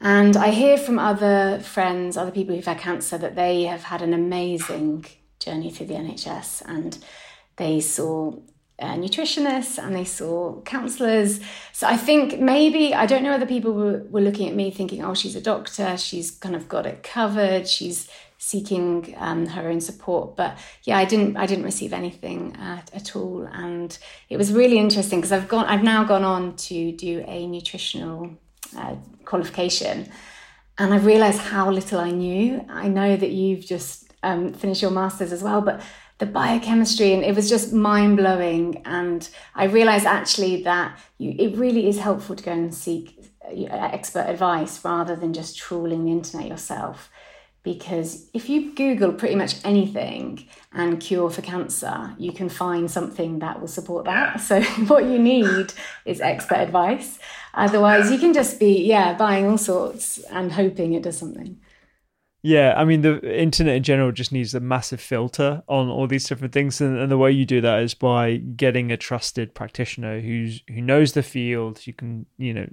And I hear from other friends, other people who've had cancer, that they have had an amazing journey through the NHS and they saw uh, nutritionists and they saw counselors. So I think maybe, I don't know whether people were, were looking at me thinking, oh, she's a doctor, she's kind of got it covered, she's seeking um, her own support. But yeah, I didn't, I didn't receive anything uh, at all. And it was really interesting because I've gone, I've now gone on to do a nutritional uh, qualification. And I realized how little I knew. I know that you've just um, finished your master's as well, but the biochemistry and it was just mind blowing. And I realized actually that you, it really is helpful to go and seek uh, expert advice rather than just trawling the internet yourself. Because if you Google pretty much anything and cure for cancer, you can find something that will support that. So, what you need is expert advice. Otherwise, you can just be, yeah, buying all sorts and hoping it does something. Yeah, I mean the internet in general just needs a massive filter on all these different things, and, and, the way you do that is by getting a trusted practitioner who's who knows the field. You can you know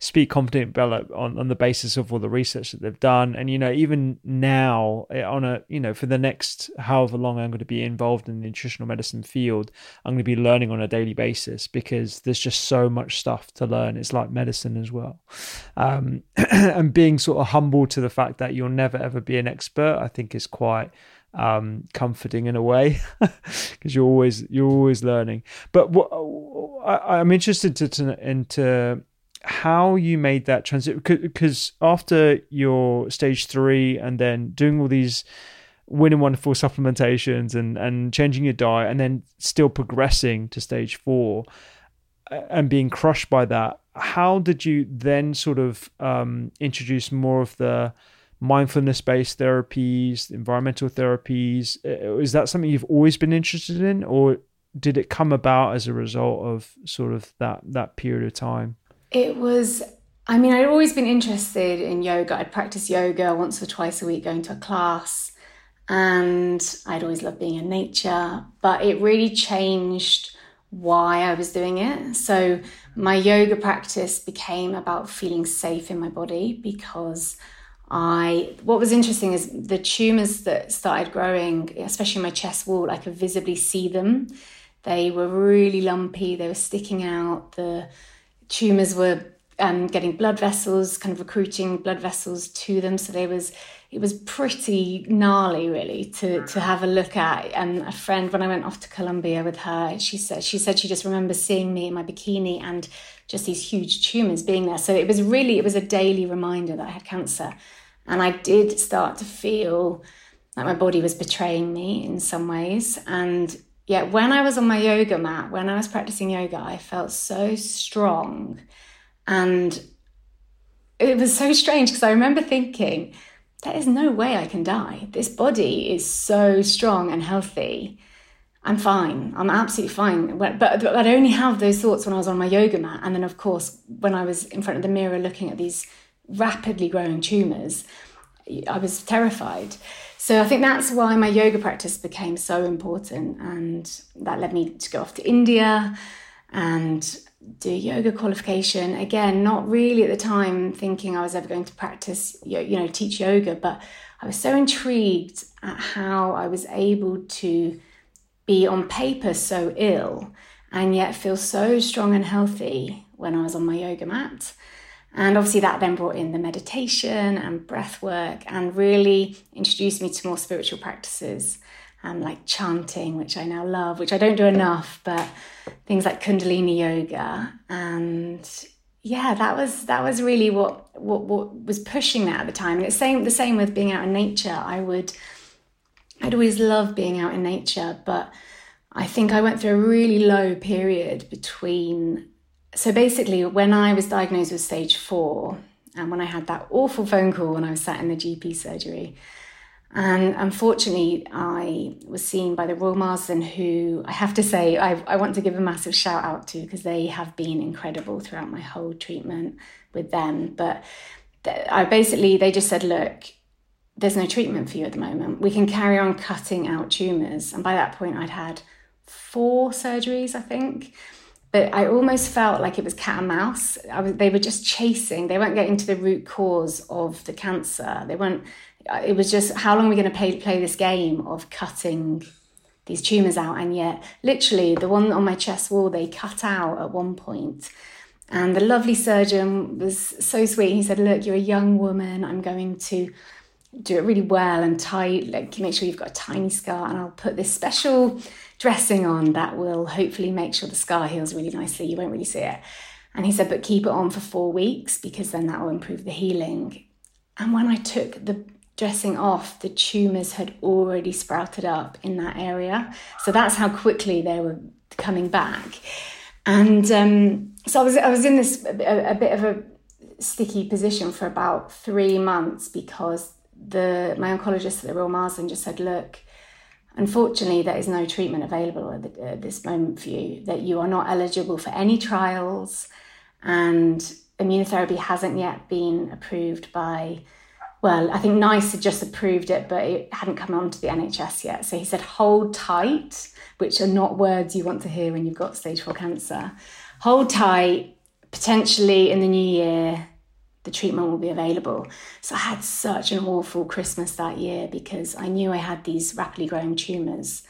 speak confident on on the basis of all the research that they've done, and you know even now eh, on a you know for the next however long I'm going to be involved in the nutritional medicine field, I'm going to be learning on a daily basis because there's just so much stuff to learn. It's like medicine as well, um, and being sort of humble to the fact that you'll never ever be an expert, I think is quite um, comforting in a way because you're always you're always learning. But what I, am interested to, to into how you made that transition because after your stage three and then doing all these winning wonderful supplementations and and changing your diet and then still progressing to stage four and being crushed by that how did you then sort of um, introduce more of the mindfulness based therapies, environmental therapies? Uh, is that something you've always been interested in, or did it come about as a result of sort of that that period of time? It was. I mean, I'd always been interested in yoga. I'd practice yoga once or twice a week, going to a class, and I'd always loved being in nature. But it really changed why I was doing it. So my yoga practice became about feeling safe in my body because I what was interesting is the tumors that started growing, especially my chest wall, I could visibly see them. They were really lumpy, they were sticking out. The tumors were um, getting blood vessels, kind of recruiting blood vessels to them. So there was it was pretty gnarly really to to have a look at. And a friend when I went off to Colombia with her, she said she said she just remembers seeing me in my bikini and just these huge tumors being there. So it was really, it was a daily reminder that I had cancer. And I did start to feel like my body was betraying me in some ways. And yet, when I was on my yoga mat, when I was practicing yoga, I felt so strong. And it was so strange because I remember thinking, there is no way I can die. This body is so strong and healthy. I'm fine. I'm absolutely fine. But, but, I'd only have those thoughts when I was on my yoga mat. And then, of course, when I was in front of the mirror looking at these rapidly growing tumours, I was terrified. So I think that's why my yoga practice became so important. And that led me to go off to India and do yoga qualification. Again, not really at the time thinking I was ever going to practice, you know, teach yoga, but I was so intrigued at how I was able to be on paper so ill and yet feel so strong and healthy when I was on my yoga mat. And obviously, that then brought in the meditation and breath work and really introduced me to more spiritual practices um, like chanting, which I now love, which I don't do enough, but things like Kundalini yoga. And yeah, that was that was really what what, what was pushing that at the time. And it's same the same with being out in nature. I would I'd always loved being out in nature, but I think I went through a really low period between. So basically, when I was diagnosed with stage four, and when I had that awful phone call when I was sat in the GP surgery, And unfortunately, I was seen by the Royal Marsden, who I have to say, I, I want to give a massive shout out to because they have been incredible throughout my whole treatment with them. But I basically, they just said, look, there's no treatment for you at the moment. We can carry on cutting out tumours. And by that point, I'd had four surgeries, I think. But I almost felt like it was cat and mouse. Was, they were just chasing. They weren't getting to the root cause of the cancer. They weren't Uh, it was just how long are we going to play, play this game of cutting these tumors out? And yet literally the one on my chest wall they cut out at one point. And the lovely surgeon was so sweet. He said look you're a young woman. I'm going to do it really well and tight. Like make sure you've got a tiny scar and i'll put this special dressing on that will hopefully make sure the scar heals really nicely. You won't really see it. And he said but keep it on for four weeks because then that will improve the healing. And when i took the dressing off, the tumours had already sprouted up in that area. So that's how quickly they were coming back. And um, so I was, I was in this a, a, bit of a sticky position for about three months because the my oncologist at the Royal Marsden just said, look, unfortunately, there is no treatment available at, the, at this moment for you, that you are not eligible for any trials, and immunotherapy hasn't yet been approved by well, I think NICE had just approved it, but it hadn't come on to the NHS yet. So he said, hold tight, which are not words you want to hear when you've got stage four cancer. Hold tight, potentially in the new year, the treatment will be available. So I had such an awful Christmas that year because I knew I had these rapidly growing tumours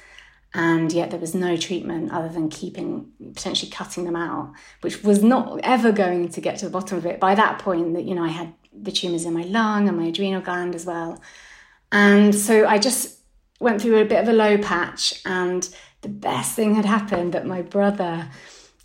and yet there was no treatment other than keeping potentially cutting them out which was not ever going to get to the bottom of it by that point that you know i had the tumours in my lung and my adrenal gland as well. And so I just went through a bit of a low patch, and the best thing had happened that my brother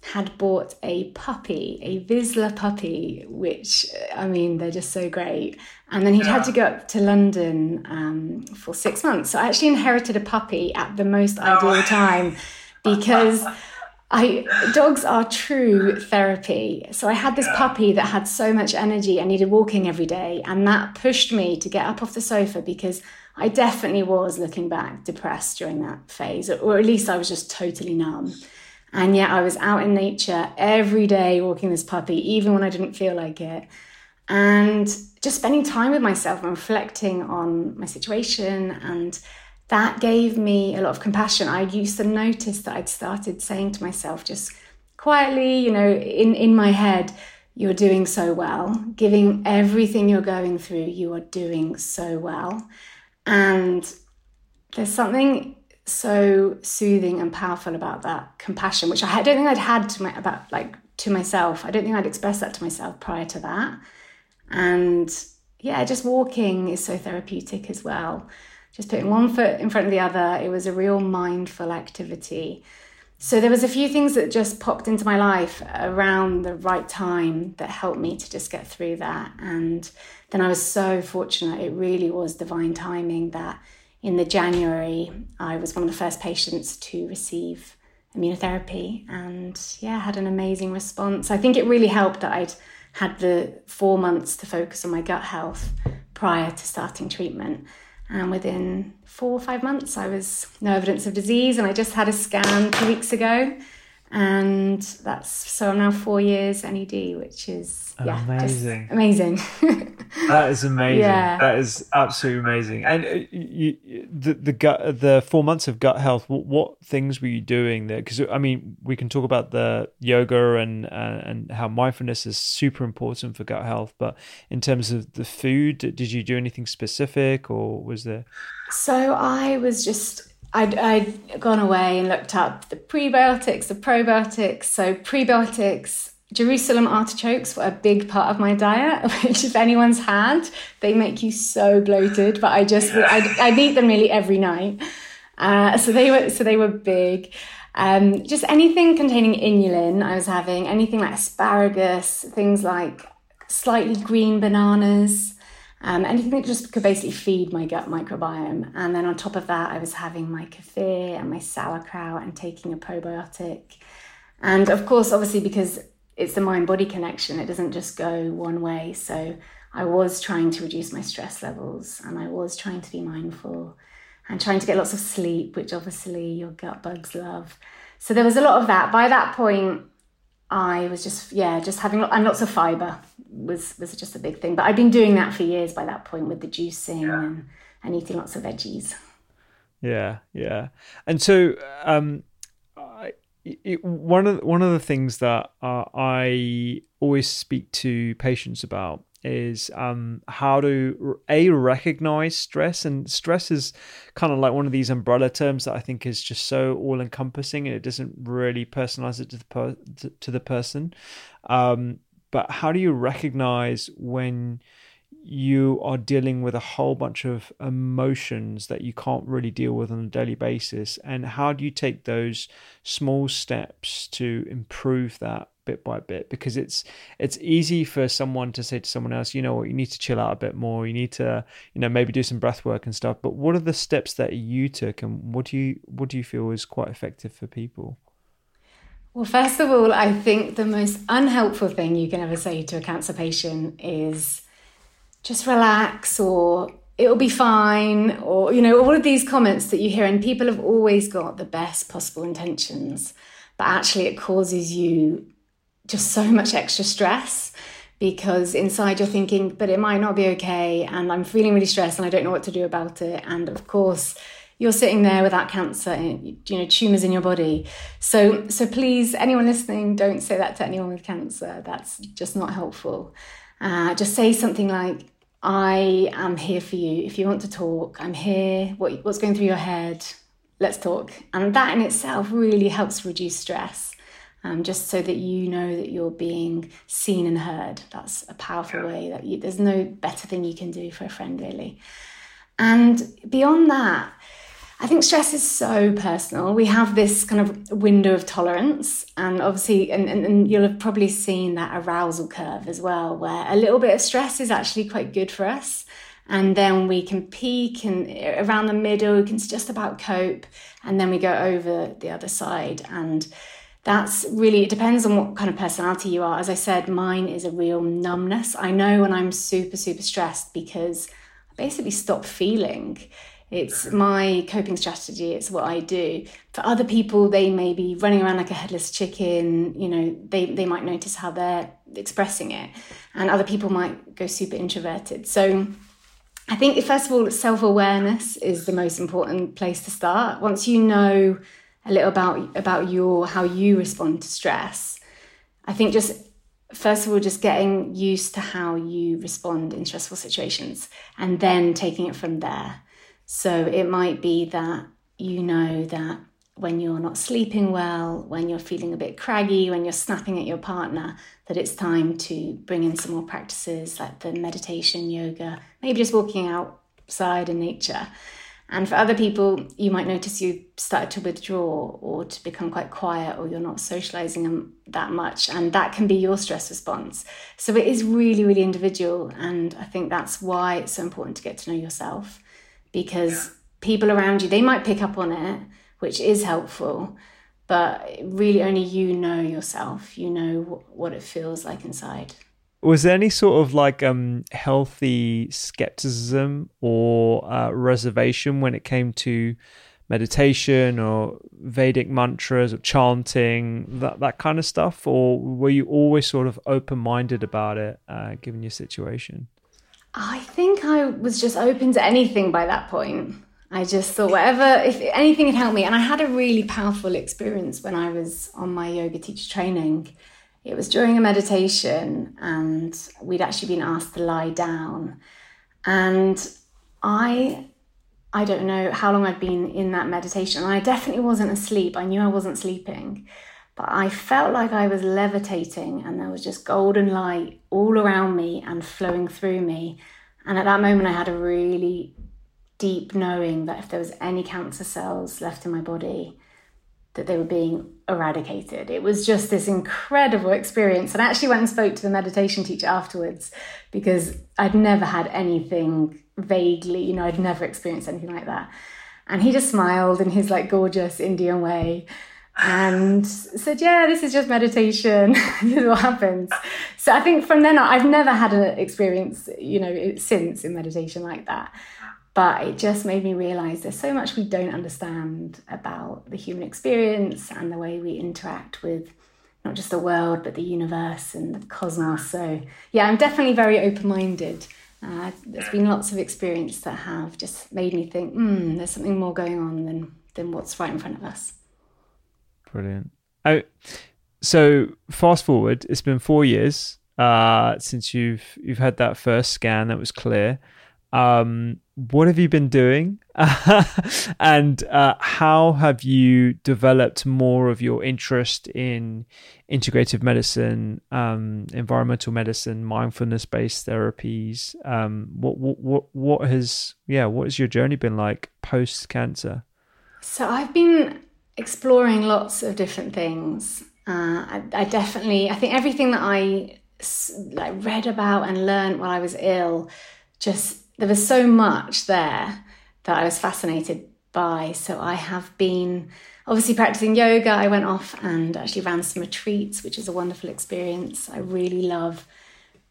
had bought a puppy, a Vizsla puppy, which I mean, they're just so great. And then he'd yeah. had to go up to London um, for six months. So I actually inherited a puppy at the most ideal oh. time because I dogs are true therapy. So I had this puppy that had so much energy. I needed walking every day, and that pushed me to get up off the sofa because I definitely was looking back depressed during that phase, or at least I was just totally numb. And yet I was out in nature every day walking this puppy, even when I didn't feel like it. And just spending time with myself and reflecting on my situation and that gave me a lot of compassion. I used to notice that I'd started saying to myself, just quietly, you know, in, in my head, you're doing so well. Giving everything you're going through, you are doing so well. And there's something so soothing and powerful about that compassion, which I don't think I'd had to my about like to myself. I don't think I'd expressed that to myself prior to that. And yeah, just walking is so therapeutic as well just putting one foot in front of the other. It was a real mindful activity. So there was a few things that just popped into my life around the right time that helped me to just get through that. And then I was so fortunate. It really was divine timing that in the January I was one of the first patients to receive immunotherapy and yeah, had an amazing response. I think it really helped that I'd had the 4 months to focus on my gut health prior to starting treatment. And within four or five months, I was no evidence of disease. And I just had a scan two weeks ago. And that's so I'm now four years NED, which is yeah, amazing. Amazing. that is amazing. Yeah. That is absolutely amazing. And uh, you, the the gut, the four months of gut health. What, what things were you doing there? Because I mean, we can talk about the yoga and uh, and how mindfulness is super important for gut health. But in terms of the food, did you do anything specific, or was there? So I was just I'd, I'd gone away and looked up the prebiotics, the probiotics. So, prebiotics, Jerusalem artichokes were a big part of my diet, which, if anyone's had, they make you so bloated. But I just, I'd, I'd eat them nearly every night. Uh, so they were, so they were big. Um, just anything containing inulin, I was having anything like asparagus, things like slightly green bananas um, anything that just could basically feed my gut microbiome. And then on top of that, I was having my kefir and my sauerkraut and taking a probiotic. And of course, obviously, because it's the mind body connection, it doesn't just go one way. So I was trying to reduce my stress levels and I was trying to be mindful and trying to get lots of sleep, which obviously your gut bugs love. So there was a lot of that. By that point, I was just yeah, just having and lots of fiber was was just a big thing. But I'd been doing that for years by that point with the juicing yeah. and, and eating lots of veggies. Yeah, yeah. And so um, I, it, one of one of the things that uh, I always speak to patients about is um, how to a recognize stress and stress is kind of like one of these umbrella terms that i think is just so all encompassing and it doesn't really personalize it to the per- to the person um, but how do you recognize when you are dealing with a whole bunch of emotions that you can't really deal with on a daily basis? And how do you take those small steps to improve that bit by bit? Because it's it's easy for someone to say to someone else you know what? You need to chill out a bit more. You need to you know maybe do some breath work and stuff. But what are the steps that you took and what do you what do you feel is quite effective for people well first of all i think the most unhelpful thing you can ever say to a cancer patient is just relax or it'll be fine or you know all of these comments that you hear and people have always got the best possible intentions but actually it causes you just so much extra stress because inside you're thinking, but it might not be okay, and I'm feeling really stressed and I don't know what to do about it. And of course, you're sitting there without cancer, you know, tumors in your body. So, so please, anyone listening, don't say that to anyone with cancer. That's just not helpful. Uh, just say something like, "I am here for you. If you want to talk, I'm here. What, what's going through your head? Let's talk." And that in itself really helps reduce stress um, just so that you know that you're being seen and heard. That's a powerful way that you, there's no better thing you can do for a friend, really. And beyond that, I think stress is so personal. We have this kind of window of tolerance, and obviously, and, and, and, you'll have probably seen that arousal curve as well, where a little bit of stress is actually quite good for us. And then we can peak and around the middle, we can just about cope, and then we go over the other side. And that's really it depends on what kind of personality you are as i said mine is a real numbness i know when i'm super super stressed because i basically stop feeling it's my coping strategy it's what i do for other people they may be running around like a headless chicken you know they, they might notice how they're expressing it and other people might go super introverted so i think first of all self-awareness is the most important place to start once you know a little about about your how you respond to stress. I think just first of all just getting used to how you respond in stressful situations and then taking it from there. So it might be that you know that when you're not sleeping well, when you're feeling a bit craggy, when you're snapping at your partner, that it's time to bring in some more practices like the meditation, yoga, maybe just walking outside in nature. And for other people, you might notice you started to withdraw or to become quite quiet or you're not socializing um, that much. And that can be your stress response. So it is really, really individual. And I think that's why it's so important to get to know yourself because yeah. people around you, they might pick up on it, which is helpful. But really, only you know yourself. You know what it feels like inside was there any sort of like um healthy skepticism or uh, reservation when it came to meditation or Vedic mantras or chanting that that kind of stuff, or were you always sort of open minded about it, uh, given your situation? I think I was just open to anything by that point. I just thought whatever, if anything had helped me, and I had a really powerful experience when I was on my yoga teacher training it was during a meditation, and we'd actually been asked to lie down. And I I don't know how long I'd been in that meditation. I definitely wasn't asleep. I knew I wasn't sleeping. But I felt like I was levitating and there was just golden light all around me and flowing through me. And at that moment, I had a really deep knowing that if there was any cancer cells left in my body, that they were being eradicated. It was just this incredible experience. And I actually went and spoke to the meditation teacher afterwards because I'd never had anything vaguely, you know, I'd never experienced anything like that. And he just smiled in his like gorgeous Indian way and said, "Yeah, this is just meditation. this is what happens." So I think from then on, I've never had an experience, you know, since in meditation like that. But it just made me realize there's so much we don't understand about the human experience and the way we interact with not just the world, but the universe and the cosmos. So, yeah, I'm definitely very open minded. Uh, there's been lots of experience that have just made me think, hmm, there's something more going on than, than what's right in front of us. Brilliant. Oh, so fast forward, it's been four years uh, since you've you've had that first scan that was clear. Um, what have you been doing and uh, how have you developed more of your interest in integrative medicine um, environmental medicine mindfulness based therapies um, what, what what has yeah what has your journey been like post cancer so i've been exploring lots of different things uh, I, I definitely i think everything that i like read about and learned while i was ill just there was so much there that I was fascinated by. So I have been obviously practicing yoga. I went off and actually ran some retreats, which is a wonderful experience. I really love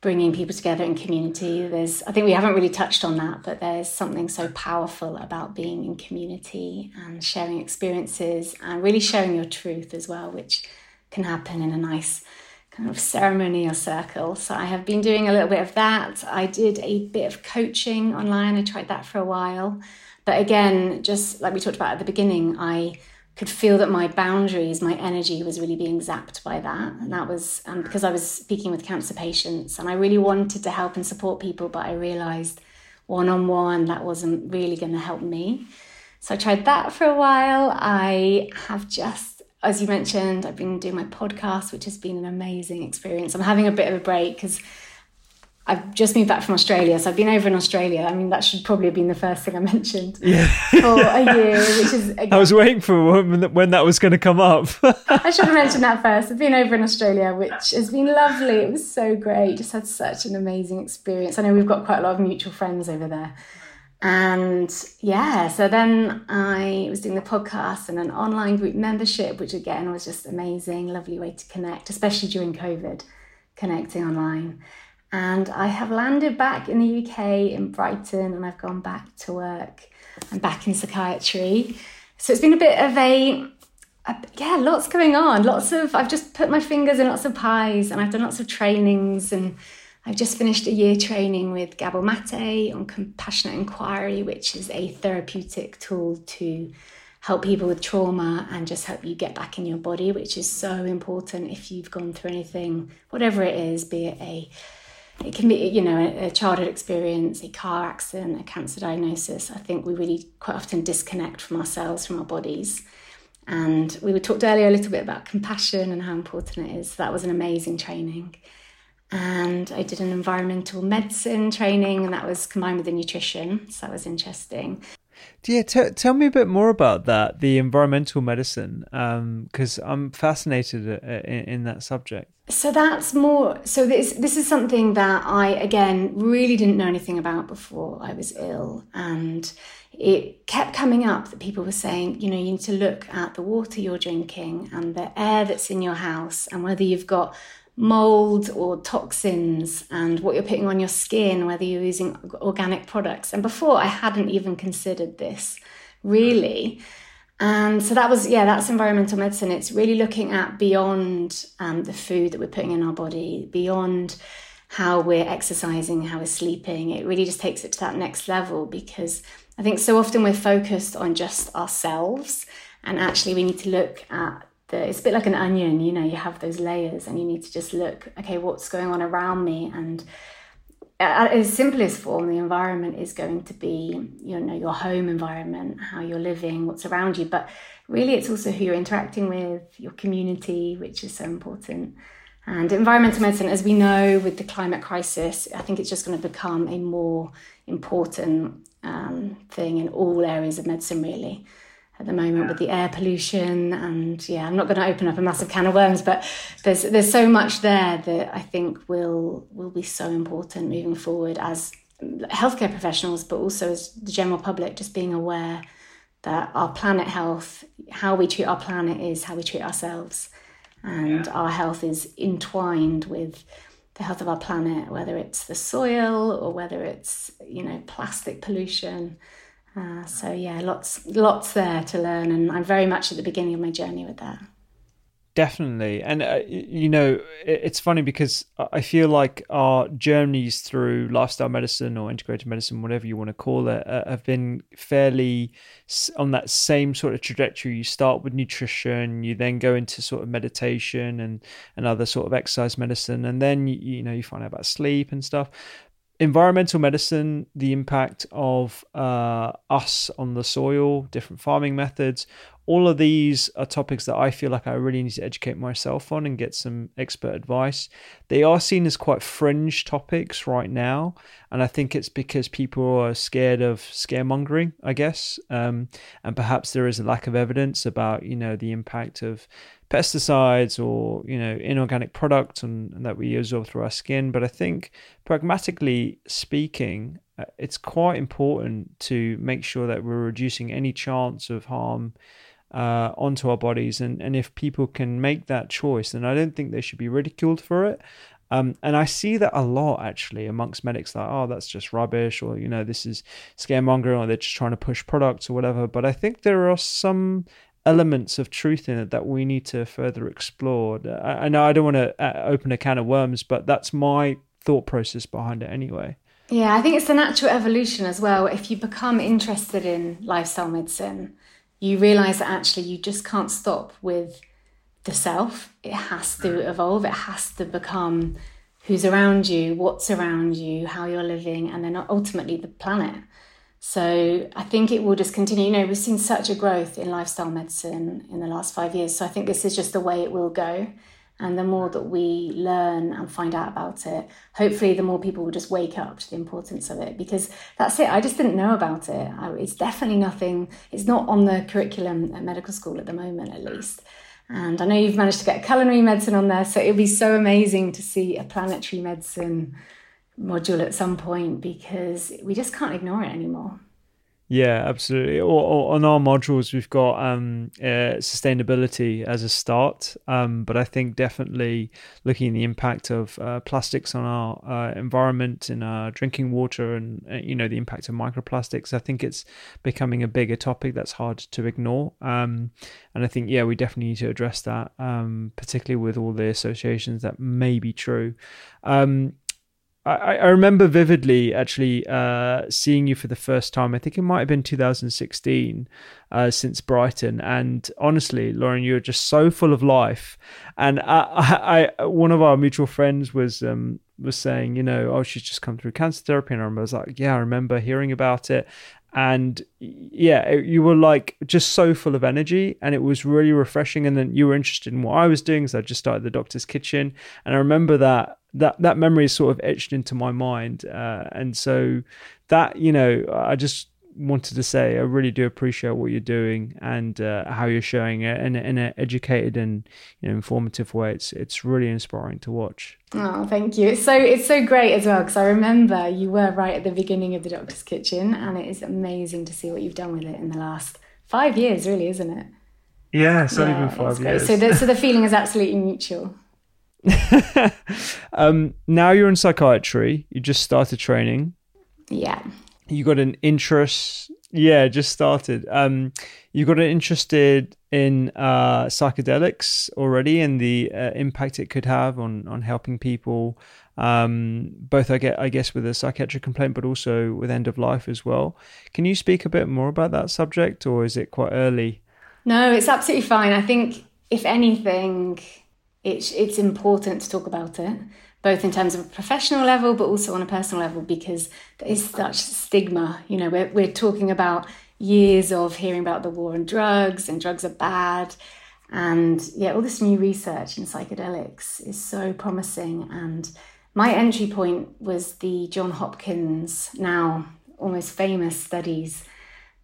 bringing people together in community. There's, I think we haven't really touched on that, but there's something so powerful about being in community and sharing experiences and really sharing your truth as well, which can happen in a nice kind of ceremony or circle. So I have been doing a little bit of that. I did a bit of coaching online. I tried that for a while. But again, just like we talked about at the beginning, I could feel that my boundaries, my energy was really being zapped by that. And that was um, because I was speaking with cancer patients and I really wanted to help and support people, but I realized one on one that wasn't really going to help me. So I tried that for a while. I have just as you mentioned, I've been doing my podcast, which has been an amazing experience. I'm having a bit of a break because I've just moved back from Australia, so I've been over in Australia. I mean, that should probably have been the first thing I mentioned yeah. for a year, which is. Again, I was waiting for when that was going to come up. I should have mentioned that first. I've been over in Australia, which has been lovely. It was so great. Just had such an amazing experience. I know we've got quite a lot of mutual friends over there. And yeah, so then I was doing the podcast and an online group membership, which again was just amazing, lovely way to connect, especially during COVID, connecting online. And I have landed back in the UK in Brighton and I've gone back to work. I'm back in psychiatry. So it's been a bit of a, a yeah, lots going on. Lots of, I've just put my fingers in lots of pies and I've done lots of trainings and I've just finished a year training with Gabor Mate on compassionate inquiry, which is a therapeutic tool to help people with trauma and just help you get back in your body, which is so important if you've gone through anything, whatever it is, be it a it can be you know a, childhood experience a car accident a cancer diagnosis i think we really quite often disconnect from ourselves from our bodies and we talked earlier a little bit about compassion and how important it is that was an amazing training and I did an environmental medicine training, and that was combined with the nutrition. So that was interesting. Yeah, t- tell me a bit more about that, the environmental medicine, because um, I'm fascinated uh, in, in, that subject. So that's more. So this this is something that I again really didn't know anything about before I was ill, and it kept coming up that people were saying, you know, you need to look at the water you're drinking and the air that's in your house, and whether you've got mold or toxins and what you're putting on your skin, whether you're using organic products. And before, I hadn't even considered this really. And so that was, yeah, that's environmental medicine. It's really looking at beyond um, the food that we're putting in our body, beyond how we're exercising, how we're sleeping. It really just takes it to that next level because I think so often we're focused on just ourselves. And actually, we need to look at the, it's a bit like an onion, you know, you have those layers and you need to just look, okay, what's going on around me? And at its simplest form, the environment is going to be, you know, your home environment, how you're living, what's around you. But really, it's also who you're interacting with, your community, which is so important. And environmental medicine, as we know with the climate crisis, I think it's just going to become a more important um, thing in all areas of medicine, really at the moment with the air pollution and yeah i'm not going to open up a massive can of worms but there's there's so much there that i think will will be so important moving forward as healthcare professionals but also as the general public just being aware that our planet health how we treat our planet is how we treat ourselves. And yeah. our health is entwined with the health of our planet, whether it's the soil or whether it's, you know, plastic pollution. Uh, so yeah, lots lots there to learn, and I'm very much at the beginning of my journey with that. Definitely, and uh, you know, it's funny because I feel like our journeys through lifestyle medicine or integrated medicine, whatever you want to call it, uh, have been fairly on that same sort of trajectory. You start with nutrition, you then go into sort of meditation and and other sort of exercise medicine, and then you, you know you find out about sleep and stuff environmental medicine, the impact of uh, us on the soil, different farming methods, all of these are topics that I feel like I really need to educate myself on and get some expert advice. They are seen as quite fringe topics right now, and I think it's because people are scared of scaremongering, I guess, um, and perhaps there is a lack of evidence about you know the impact of pesticides or you know inorganic products and, and that we absorb through our skin. But I think pragmatically speaking, uh, it's quite important to make sure that we're reducing any chance of harm uh, onto our bodies. And, and if people can make that choice, then I don't think they should be ridiculed for it. Um, and I see that a lot actually amongst medics, like, oh, that's just rubbish, or, you know, this is scaremongering, or they're just trying to push products or whatever. But I think there are some elements of truth in it that we need to further explore. I, I know I don't want to uh, open a can of worms, but that's my thought process behind it anyway. Yeah, I think it's the natural evolution as well. If you become interested in lifestyle medicine, you realize that actually you just can't stop with the self. It has to evolve, it has to become who's around you, what's around you, how you're living, and then ultimately the planet. So I think it will just continue. You know, we've seen such a growth in lifestyle medicine in the last five years. So I think this is just the way it will go. And the more that we learn and find out about it, hopefully, the more people will just wake up to the importance of it. Because that's it. I just didn't know about it. I, it's definitely nothing, it's not on the curriculum at medical school at the moment, at least. And I know you've managed to get culinary medicine on there. So it would be so amazing to see a planetary medicine module at some point because we just can't ignore it anymore. Yeah, absolutely. Or, or, on our modules, we've got um, uh, sustainability as a start, um, but I think definitely looking at the impact of uh, plastics on our uh, environment and our drinking water, and uh, you know the impact of microplastics. I think it's becoming a bigger topic that's hard to ignore, um, and I think yeah, we definitely need to address that, um, particularly with all the associations that may be true. Um, I, I remember vividly actually uh, seeing you for the first time. I think it might have been 2016 uh, since Brighton. And honestly, Lauren, you're just so full of life. And I, I, one of our mutual friends was um, was saying, you know, oh, she's just come through cancer therapy. And I was like, yeah, I remember hearing about it. And yeah, you were like just so full of energy, and it was really refreshing. And then you were interested in what I was doing, so I just started the doctor's kitchen. And I remember that that that memory is sort of etched into my mind, uh, and so that you know, I just wanted to say I really do appreciate what you're doing and uh, how you're showing it in, in an educated and you know, informative way. It's it's really inspiring to watch. Oh, thank you. It's so it's so great as well because I remember you were right at the beginning of the Doctor's Kitchen, and it is amazing to see what you've done with it in the last five years, really, isn't it? Yeah, it's yeah, been five years. So the, so the feeling is absolutely mutual. um, now you're in psychiatry. You just started training. Yeah. You got an interest. Yeah, just started. Um, you got interested in uh, psychedelics already and the uh, impact it could have on on helping people. Um, both I get, I guess, with a psychiatric complaint, but also with end of life as well. Can you speak a bit more about that subject, or is it quite early? No, it's absolutely fine. I think if anything, it's it's important to talk about it both in terms of a professional level but also on a personal level because there is such stigma you know we're, we're talking about years of hearing about the war on drugs and drugs are bad. And yeah all this new research in psychedelics is so promising. And my entry point was the john hopkins now almost famous studies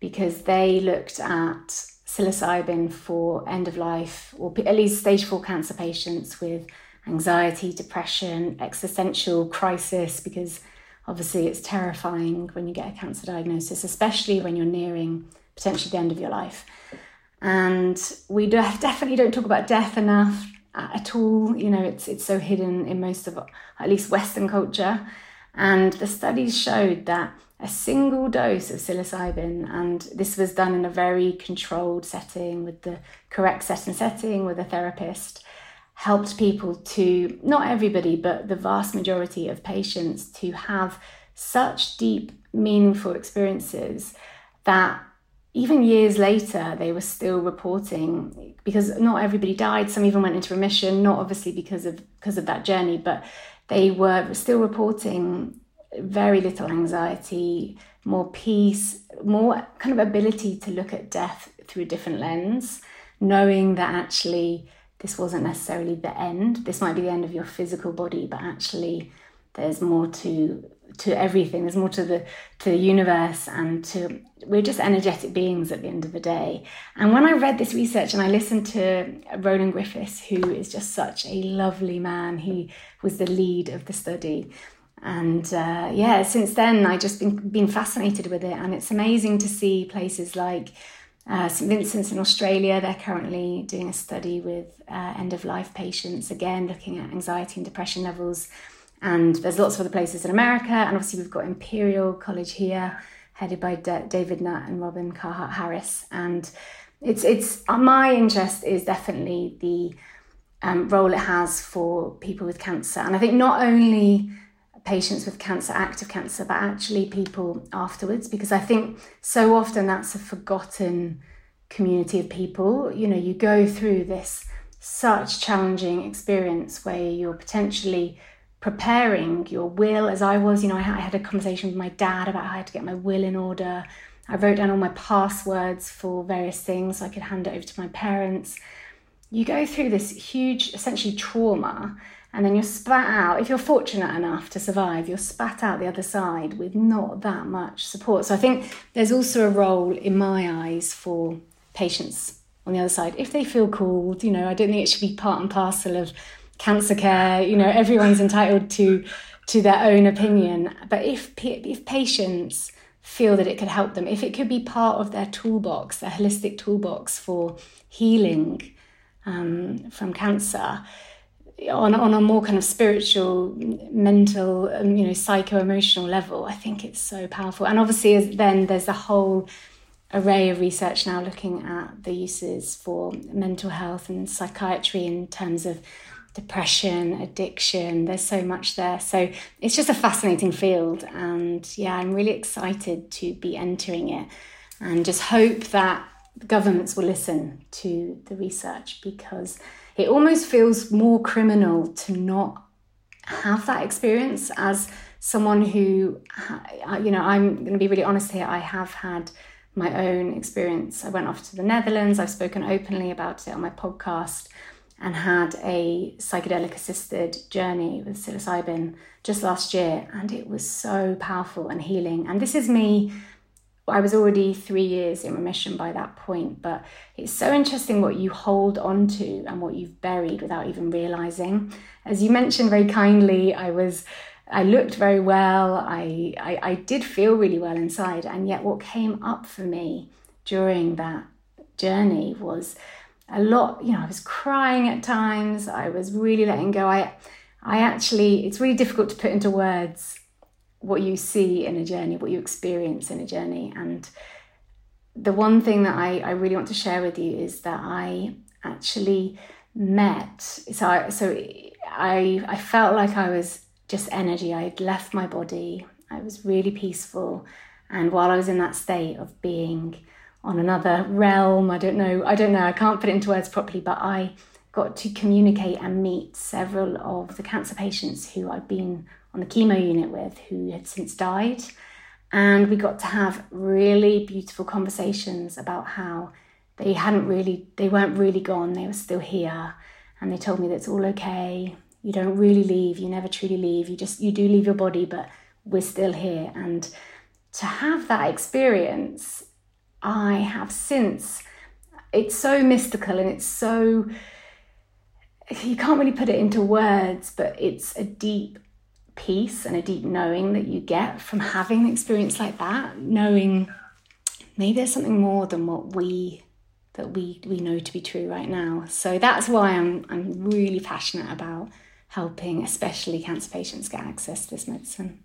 because they looked at psilocybin for end of life or at least stage four cancer patients with anxiety, depression, existential crisis, because obviously it's terrifying when you get a cancer diagnosis, especially when you're nearing potentially the end of your life. And we definitely don't talk about death enough at all. You know, it's it's so hidden in most of at least Western culture. And the studies showed that a single dose of psilocybin, and this was done in a very controlled setting with the correct set and setting with a therapist, helped people to, not everybody, but the vast majority of patients to have such deep, meaningful experiences that even years later, they were still reporting because not everybody died. Some even went into remission, not obviously because of because of that journey, but they were still reporting very little anxiety, more peace, more kind of ability to look at death through a different lens, knowing that actually this wasn't necessarily the end. This might be the end of your physical body, but actually there's more to to everything. There's more to the to the universe and to we're just energetic beings at the end of the day. And when I read this research and I listened to Roland Griffiths, who is just such a lovely man, he was the lead of the study. And uh, yeah, since then I just been been fascinated with it, and it's amazing to see places like uh, St Vincent's in Australia. They're currently doing a study with uh, end of life patients, again looking at anxiety and depression levels and there's lots of other places in America. And obviously, we've got Imperial College here, headed by D- David Nutt and Robin Carhart Harris. And it's, it's uh, my interest is definitely the um, role it has for people with cancer. And I think not only patients with cancer, active cancer, but actually people afterwards, because I think so often that's a forgotten community of people. You know, you go through this such challenging experience where you're potentially preparing your will as I was. You know, I had a conversation with my dad about how I had to get my will in order. I wrote down all my passwords for various things so I could hand it over to my parents. You go through this huge, essentially, trauma, and then you're spat out. If you're fortunate enough to survive, you're spat out the other side with not that much support. So I think there's also a role, in my eyes, for patients on the other side. If they feel called, you know, I don't think it should be part and parcel of cancer care. You know, everyone's entitled to to their own opinion. But if if patients feel that it could help them, if it could be part of their toolbox, their holistic toolbox for healing um, from cancer, on on a more kind of spiritual, mental, um, you know, psycho emotional level, I think it's so powerful. And obviously, then there's a whole array of research now looking at the uses for mental health and psychiatry in terms of depression, addiction. There's so much there. So it's just a fascinating field. And yeah, I'm really excited to be entering it and just hope that governments will listen to the research because it almost feels more criminal to not have that experience as someone who, you know, I'm going to be really honest here. I have had my own experience. I went off to the Netherlands. I've spoken openly about it on my podcast and had a psychedelic assisted journey with psilocybin just last year, and it was so powerful and healing. And this is me. I was already three years in remission by that point, but it's so interesting what you hold on to and what you've buried without even realizing. As you mentioned very kindly, I was I looked very well. I, I, I did feel really well inside, and yet what came up for me during that journey was a lot, you know, I was crying at times. I was really letting go. I, I actually, it's really difficult to put into words what you see in a journey, what you experience in a journey. And the one thing that I, I really want to share with you is that I actually met. So, I, so I, I felt like I was just energy. I had left my body. I was really peaceful. And while I was in that state of being on another realm. I don't know. I don't know. I can't put it into words properly, but I got to communicate and meet several of the cancer patients who I'd been on the chemo unit with who had since died. And we got to have really beautiful conversations about how they hadn't really, they weren't really gone, they were still here. And they told me that it's all okay. You don't really leave, you never truly leave. You just, you do leave your body, but we're still here. And to have that experience I have since. It's so mystical and it's so. You can't really put it into words, but it's a deep peace and a deep knowing that you get from having an experience like that, knowing maybe there's something more than what we that we we know to be true right now. So that's why I'm I'm really passionate about helping, especially cancer patients, get access to this medicine.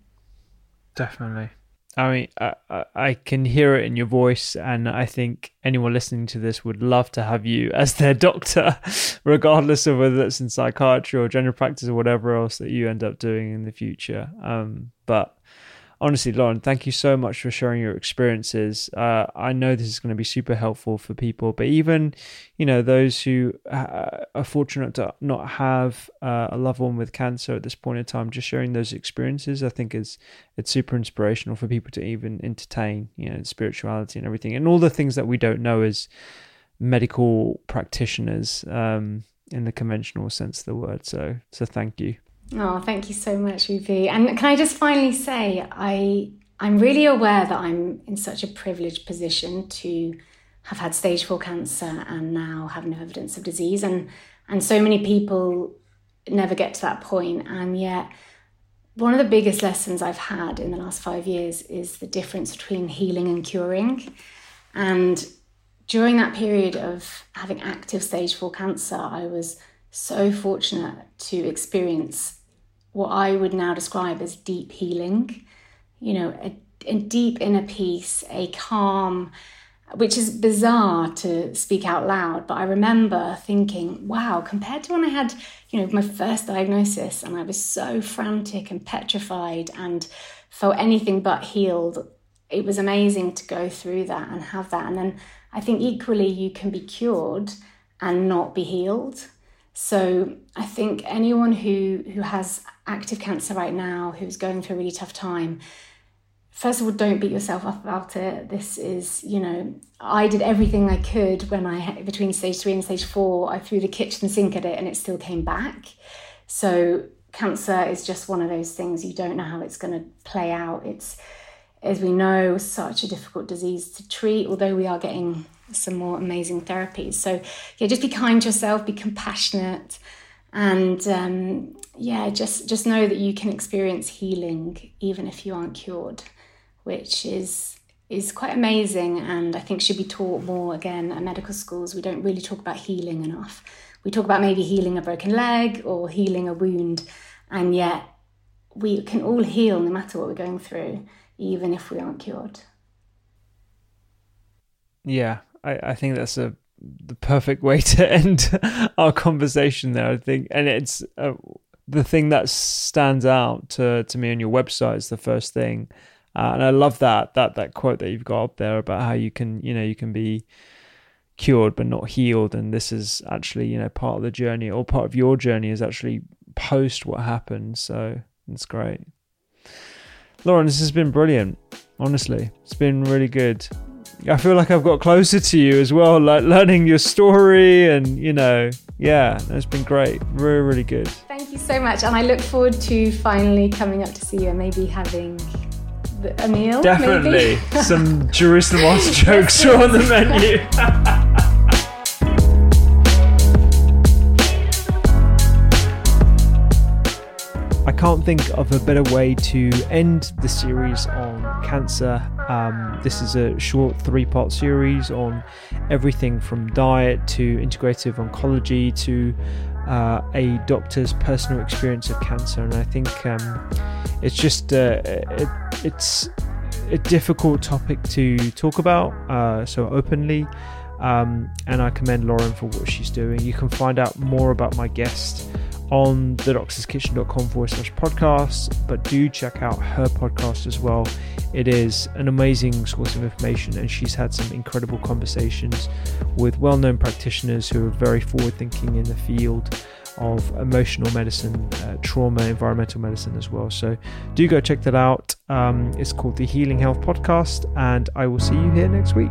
Definitely. I mean, I, I can hear it in your voice, and I think anyone listening to this would love to have you as their doctor, regardless of whether it's in psychiatry or general practice or whatever else that you end up doing in the future. Um, but honestly, Lauren, thank you so much for sharing your experiences. Uh, I know this is going to be super helpful for people, but even, you know, those who uh, are fortunate to not have uh, a loved one with cancer at this point in time, just sharing those experiences, I think is it's super inspirational for people to even entertain, you know, spirituality and everything, and all the things that we don't know as medical practitioners um, in the conventional sense of the word. So, so thank you. Oh, thank you so much, Rupy. And can I just finally say, I I'm really aware that I'm in such a privileged position to have had stage four cancer and now have no evidence of disease, and and so many people never get to that point. point, and yet. One of the biggest lessons I've had in the last five years is the difference between healing and curing. And during that period of having active stage four cancer, I was so fortunate to experience what I would now describe as deep healing, you know, a, a deep inner peace, a calm, which is bizarre to speak out loud, but I remember thinking, wow, compared to when I had, you know, my first diagnosis and I was so frantic and petrified and felt anything but healed, it was amazing to go through that and have that. And then I think equally you can be cured and not be healed. So I think anyone who who has active cancer right now, who's going through a really tough time, first of all, don't beat yourself up about it. This is, you know, I did everything I could when I between stage three and stage four. I threw the kitchen sink at it, and it still came back. So cancer is just one of those things you don't know how it's going to play out. It's as we know, such a difficult disease to treat, although we are getting some more amazing therapies. So, yeah, just be kind to yourself, be compassionate, and um, yeah, just just know that you can experience healing even if you aren't cured, which is is quite amazing, and I think should be taught more again at medical schools. We don't really talk about healing enough. We talk about maybe healing a broken leg or healing a wound, and yet we can all heal no matter what we're going through, even if we aren't cured. Yeah, I, I think that's a the perfect way to end our conversation there. I think, and it's uh, the thing that stands out to to me on your website is the first thing, uh, and I love that that that quote that you've got up there about how you can you know you can be cured but not healed, and this is actually you know part of the journey or part of your journey is actually post what happened. So it's great. Lauren, this has been brilliant. Honestly, it's been really good. I feel like I've got closer to you as well, like learning your story and, you know, yeah, it's been great. Really, really good. Thank you so much. And I look forward to finally coming up to see you and maybe having a meal. Definitely. Some Jerusalem artichokes are on the menu. can't think of a better way to end the series on cancer. Um, this is a short three part series on everything from diet to integrative oncology to uh, a doctor's personal experience of cancer. And I think um, it's just uh, it, it's a difficult topic to talk about uh, so openly. Um, and I commend Lauren for what she's doing. You can find out more about my guest on the thedoctorskitchen.com forward slash podcast, but do check out her podcast as well. It is an amazing source of information, and she's had some incredible conversations with well known practitioners who are very forward thinking in the field of emotional medicine, uh, trauma, environmental medicine as well. So do go check that out. Um, it's called the Healing Health Podcast, and I will see you here next week.